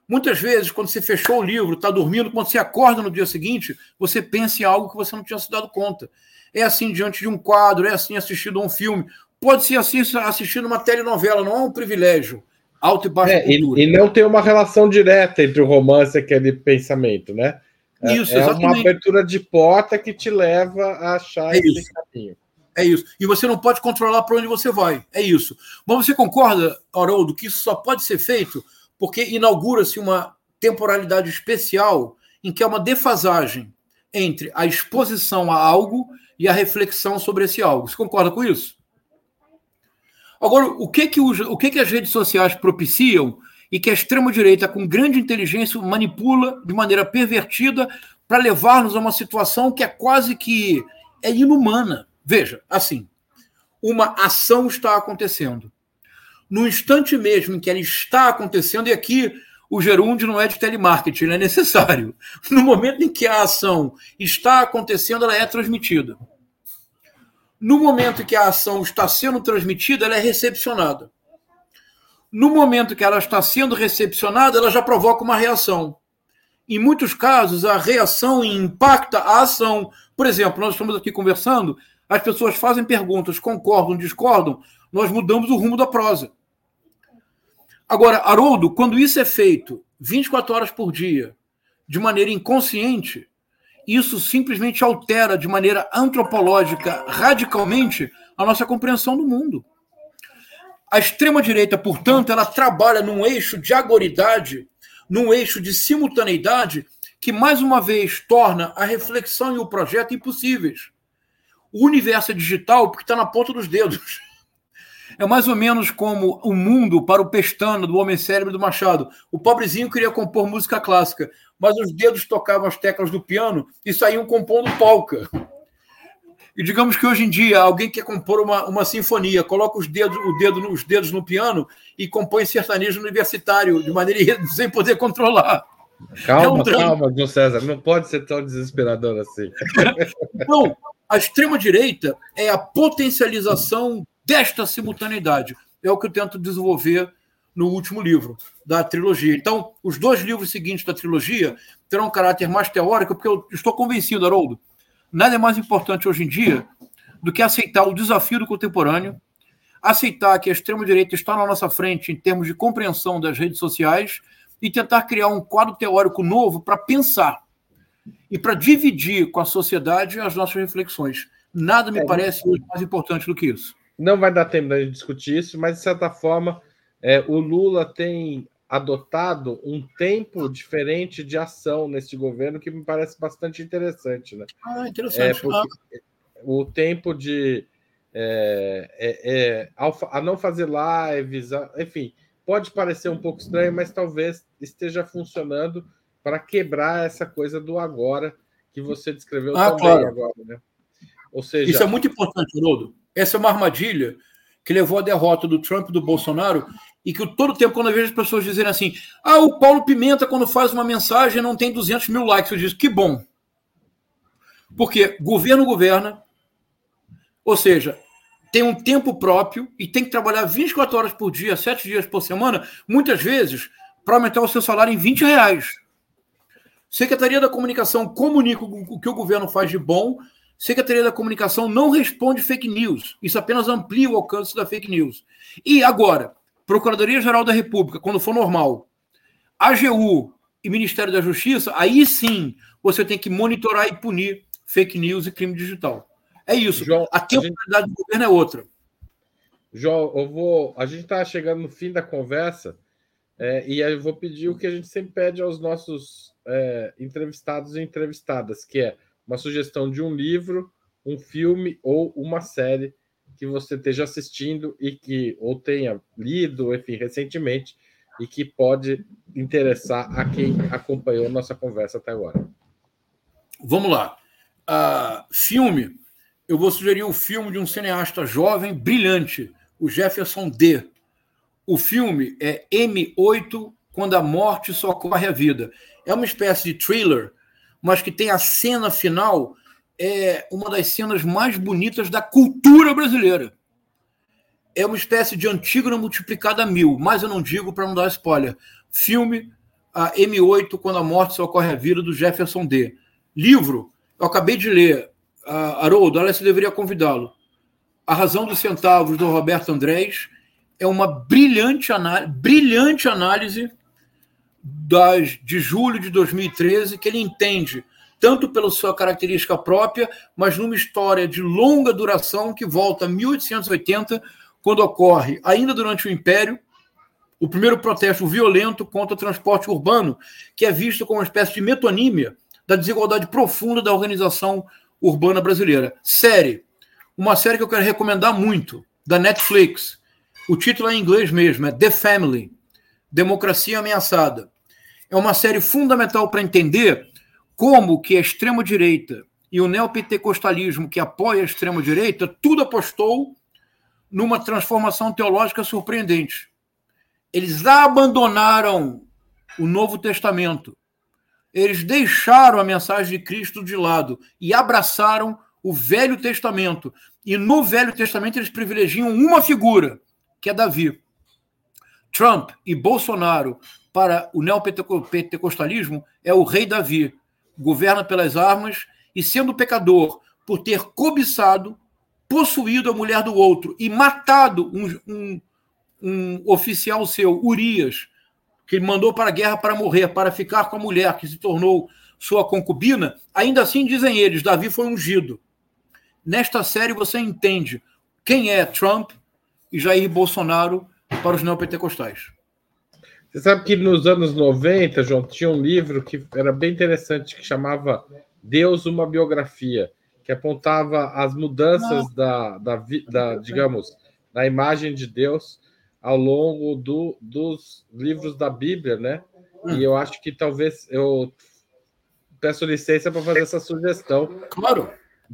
Muitas vezes, quando você fechou o livro, está dormindo, quando você acorda no dia seguinte, você pensa em algo que você não tinha se dado conta. É assim diante de um quadro, é assim assistindo a um filme. Pode ser assim assistindo uma telenovela, não é um privilégio. Alto e baixo é, e, e, não tem uma relação direta entre o romance e aquele pensamento, né? É, isso, é uma abertura de porta que te leva a achar é esse isso. caminho. É isso. E você não pode controlar para onde você vai. É isso. Mas você concorda, Haroldo, que isso só pode ser feito porque inaugura-se uma temporalidade especial em que há uma defasagem entre a exposição a algo e a reflexão sobre esse algo. Você concorda com isso? Agora, o que que, os, o que, que as redes sociais propiciam e que a extrema-direita, com grande inteligência, manipula de maneira pervertida para levar-nos a uma situação que é quase que é inumana. Veja, assim, uma ação está acontecendo no instante mesmo em que ela está acontecendo, e aqui o gerúndio não é de telemarketing, ele é necessário. No momento em que a ação está acontecendo, ela é transmitida. No momento que a ação está sendo transmitida, ela é recepcionada. No momento que ela está sendo recepcionada, ela já provoca uma reação. Em muitos casos, a reação impacta a ação. Por exemplo, nós estamos aqui conversando, as pessoas fazem perguntas, concordam, discordam, nós mudamos o rumo da prosa. Agora, Haroldo, quando isso é feito 24 horas por dia, de maneira inconsciente, isso simplesmente altera de maneira antropológica radicalmente a nossa compreensão do mundo. A extrema-direita, portanto, ela trabalha num eixo de agoridade, num eixo de simultaneidade, que mais uma vez torna a reflexão e o projeto impossíveis. O universo é digital porque está na ponta dos dedos. É mais ou menos como o mundo para o Pestana, do Homem Cérebro do Machado. O pobrezinho queria compor música clássica, mas os dedos tocavam as teclas do piano e saíam compondo polca. E digamos que hoje em dia alguém quer compor uma, uma sinfonia, coloca os dedos, o dedo, os dedos no piano e compõe sertanejo universitário, de maneira sem poder controlar. Calma, é um calma, João César, não pode ser tão desesperador assim. Não, a extrema-direita é a potencialização desta simultaneidade. É o que eu tento desenvolver no último livro da trilogia. Então, os dois livros seguintes da trilogia terão um caráter mais teórico, porque eu estou convencido, Haroldo, nada é mais importante hoje em dia do que aceitar o desafio do contemporâneo, aceitar que a extrema-direita está na nossa frente em termos de compreensão das redes sociais e tentar criar um quadro teórico novo para pensar e para dividir com a sociedade as nossas reflexões. Nada me é, parece mais importante do que isso. Não vai dar tempo de discutir isso, mas de certa forma, é, o Lula tem adotado um tempo diferente de ação neste governo que me parece bastante interessante, né? Ah, interessante. É porque ah. o tempo de é, é, é, a não fazer lives, enfim, pode parecer um pouco estranho, mas talvez esteja funcionando para quebrar essa coisa do agora que você descreveu ah, também claro. agora, né? Ou seja, isso é muito importante, Haroldo. Essa é uma armadilha que levou à derrota do Trump e do Bolsonaro e que todo tempo, quando eu vejo as pessoas dizerem assim, ah, o Paulo Pimenta, quando faz uma mensagem, não tem 200 mil likes, eu digo, que bom. Porque governo governa, ou seja, tem um tempo próprio e tem que trabalhar 24 horas por dia, 7 dias por semana, muitas vezes, para aumentar o seu salário em 20 reais. Secretaria da Comunicação comunica o que o governo faz de bom, Secretaria da Comunicação não responde fake news. Isso apenas amplia o alcance da fake news. E agora, Procuradoria-Geral da República, quando for normal, AGU e Ministério da Justiça, aí sim você tem que monitorar e punir fake news e crime digital. É isso. João, a temporalidade gente... do governo é outra. João, eu vou. A gente está chegando no fim da conversa é, e eu vou pedir o que a gente sempre pede aos nossos é, entrevistados e entrevistadas, que é uma sugestão de um livro, um filme ou uma série que você esteja assistindo e que ou tenha lido, enfim, recentemente e que pode interessar a quem acompanhou nossa conversa até agora. Vamos lá. Uh, filme. Eu vou sugerir o filme de um cineasta jovem, brilhante, o Jefferson D. O filme é M8, Quando a Morte Socorre a Vida. É uma espécie de thriller, mas que tem a cena final é uma das cenas mais bonitas da cultura brasileira. É uma espécie de Antígona multiplicada a mil, mas eu não digo para não dar spoiler. Filme a M8, Quando a Morte Socorre a Vida, do Jefferson D. Livro, eu acabei de ler, uh, Haroldo, você deveria convidá-lo. A Razão dos Centavos, do Roberto Andrés, é uma brilhante, brilhante análise das, de julho de 2013, que ele entende tanto pela sua característica própria, mas numa história de longa duração que volta a 1880, quando ocorre, ainda durante o Império, o primeiro protesto violento contra o transporte urbano, que é visto como uma espécie de metonímia da desigualdade profunda da organização urbana brasileira. Série, uma série que eu quero recomendar muito, da Netflix. O título é em inglês mesmo, é The Family, Democracia Ameaçada. É uma série fundamental para entender como que a extrema-direita e o neopentecostalismo que apoia a extrema-direita, tudo apostou numa transformação teológica surpreendente. Eles abandonaram o Novo Testamento. Eles deixaram a mensagem de Cristo de lado e abraçaram o Velho Testamento. E no Velho Testamento eles privilegiam uma figura, que é Davi. Trump e Bolsonaro, para o neopentecostalismo, é o rei Davi governa pelas armas e, sendo pecador por ter cobiçado, possuído a mulher do outro e matado um, um, um oficial seu, Urias, que mandou para a guerra para morrer, para ficar com a mulher que se tornou sua concubina, ainda assim dizem eles, Davi foi ungido. Nesta série você entende quem é Trump e Jair Bolsonaro para os neopentecostais. Você sabe que nos anos 90, João, tinha um livro que era bem interessante, que chamava Deus, uma biografia, que apontava as mudanças da, da, da, digamos, da imagem de Deus ao longo do, dos livros da Bíblia, né? E eu acho que talvez eu peço licença para fazer essa sugestão. Claro.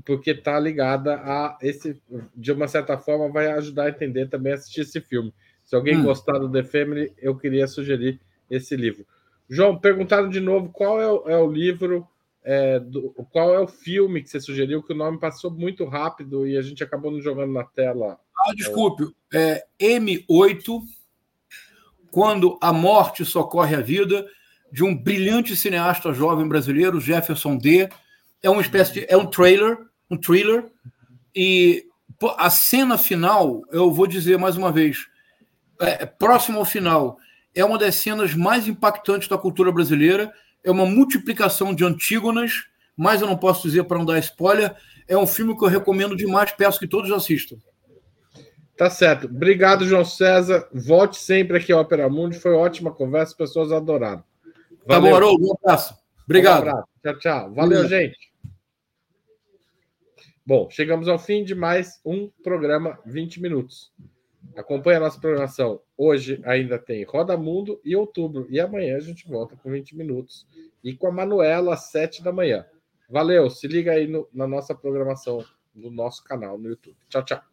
Porque está ligada a esse, de uma certa forma, vai ajudar a entender também assistir esse filme. Se alguém hum. gostar do The Family, eu queria sugerir esse livro. João, perguntaram de novo qual é o, é o livro, é, do, qual é o filme que você sugeriu, que o nome passou muito rápido e a gente acabou não jogando na tela. Ah, desculpe. É, M8, Quando a Morte Socorre a Vida, de um brilhante cineasta jovem brasileiro, Jefferson D. É uma espécie de. É um trailer, um thriller. E a cena final, eu vou dizer mais uma vez, é, próximo ao final, é uma das cenas mais impactantes da cultura brasileira. É uma multiplicação de Antígonas, mas eu não posso dizer para não dar spoiler. É um filme que eu recomendo demais, peço que todos assistam. Tá certo. Obrigado, João César. Volte sempre aqui ao Opera Mundi. Foi ótima conversa, as pessoas adoraram. Valeu. Tá bom, Haroldo. Um abraço. Obrigado. Um abraço. Tchau, tchau. Valeu, gente. Bom, chegamos ao fim de mais um programa 20 minutos. Acompanhe a nossa programação. Hoje ainda tem Roda Mundo e outubro. E amanhã a gente volta com 20 minutos. E com a Manuela às 7 da manhã. Valeu, se liga aí no, na nossa programação do nosso canal no YouTube. Tchau, tchau.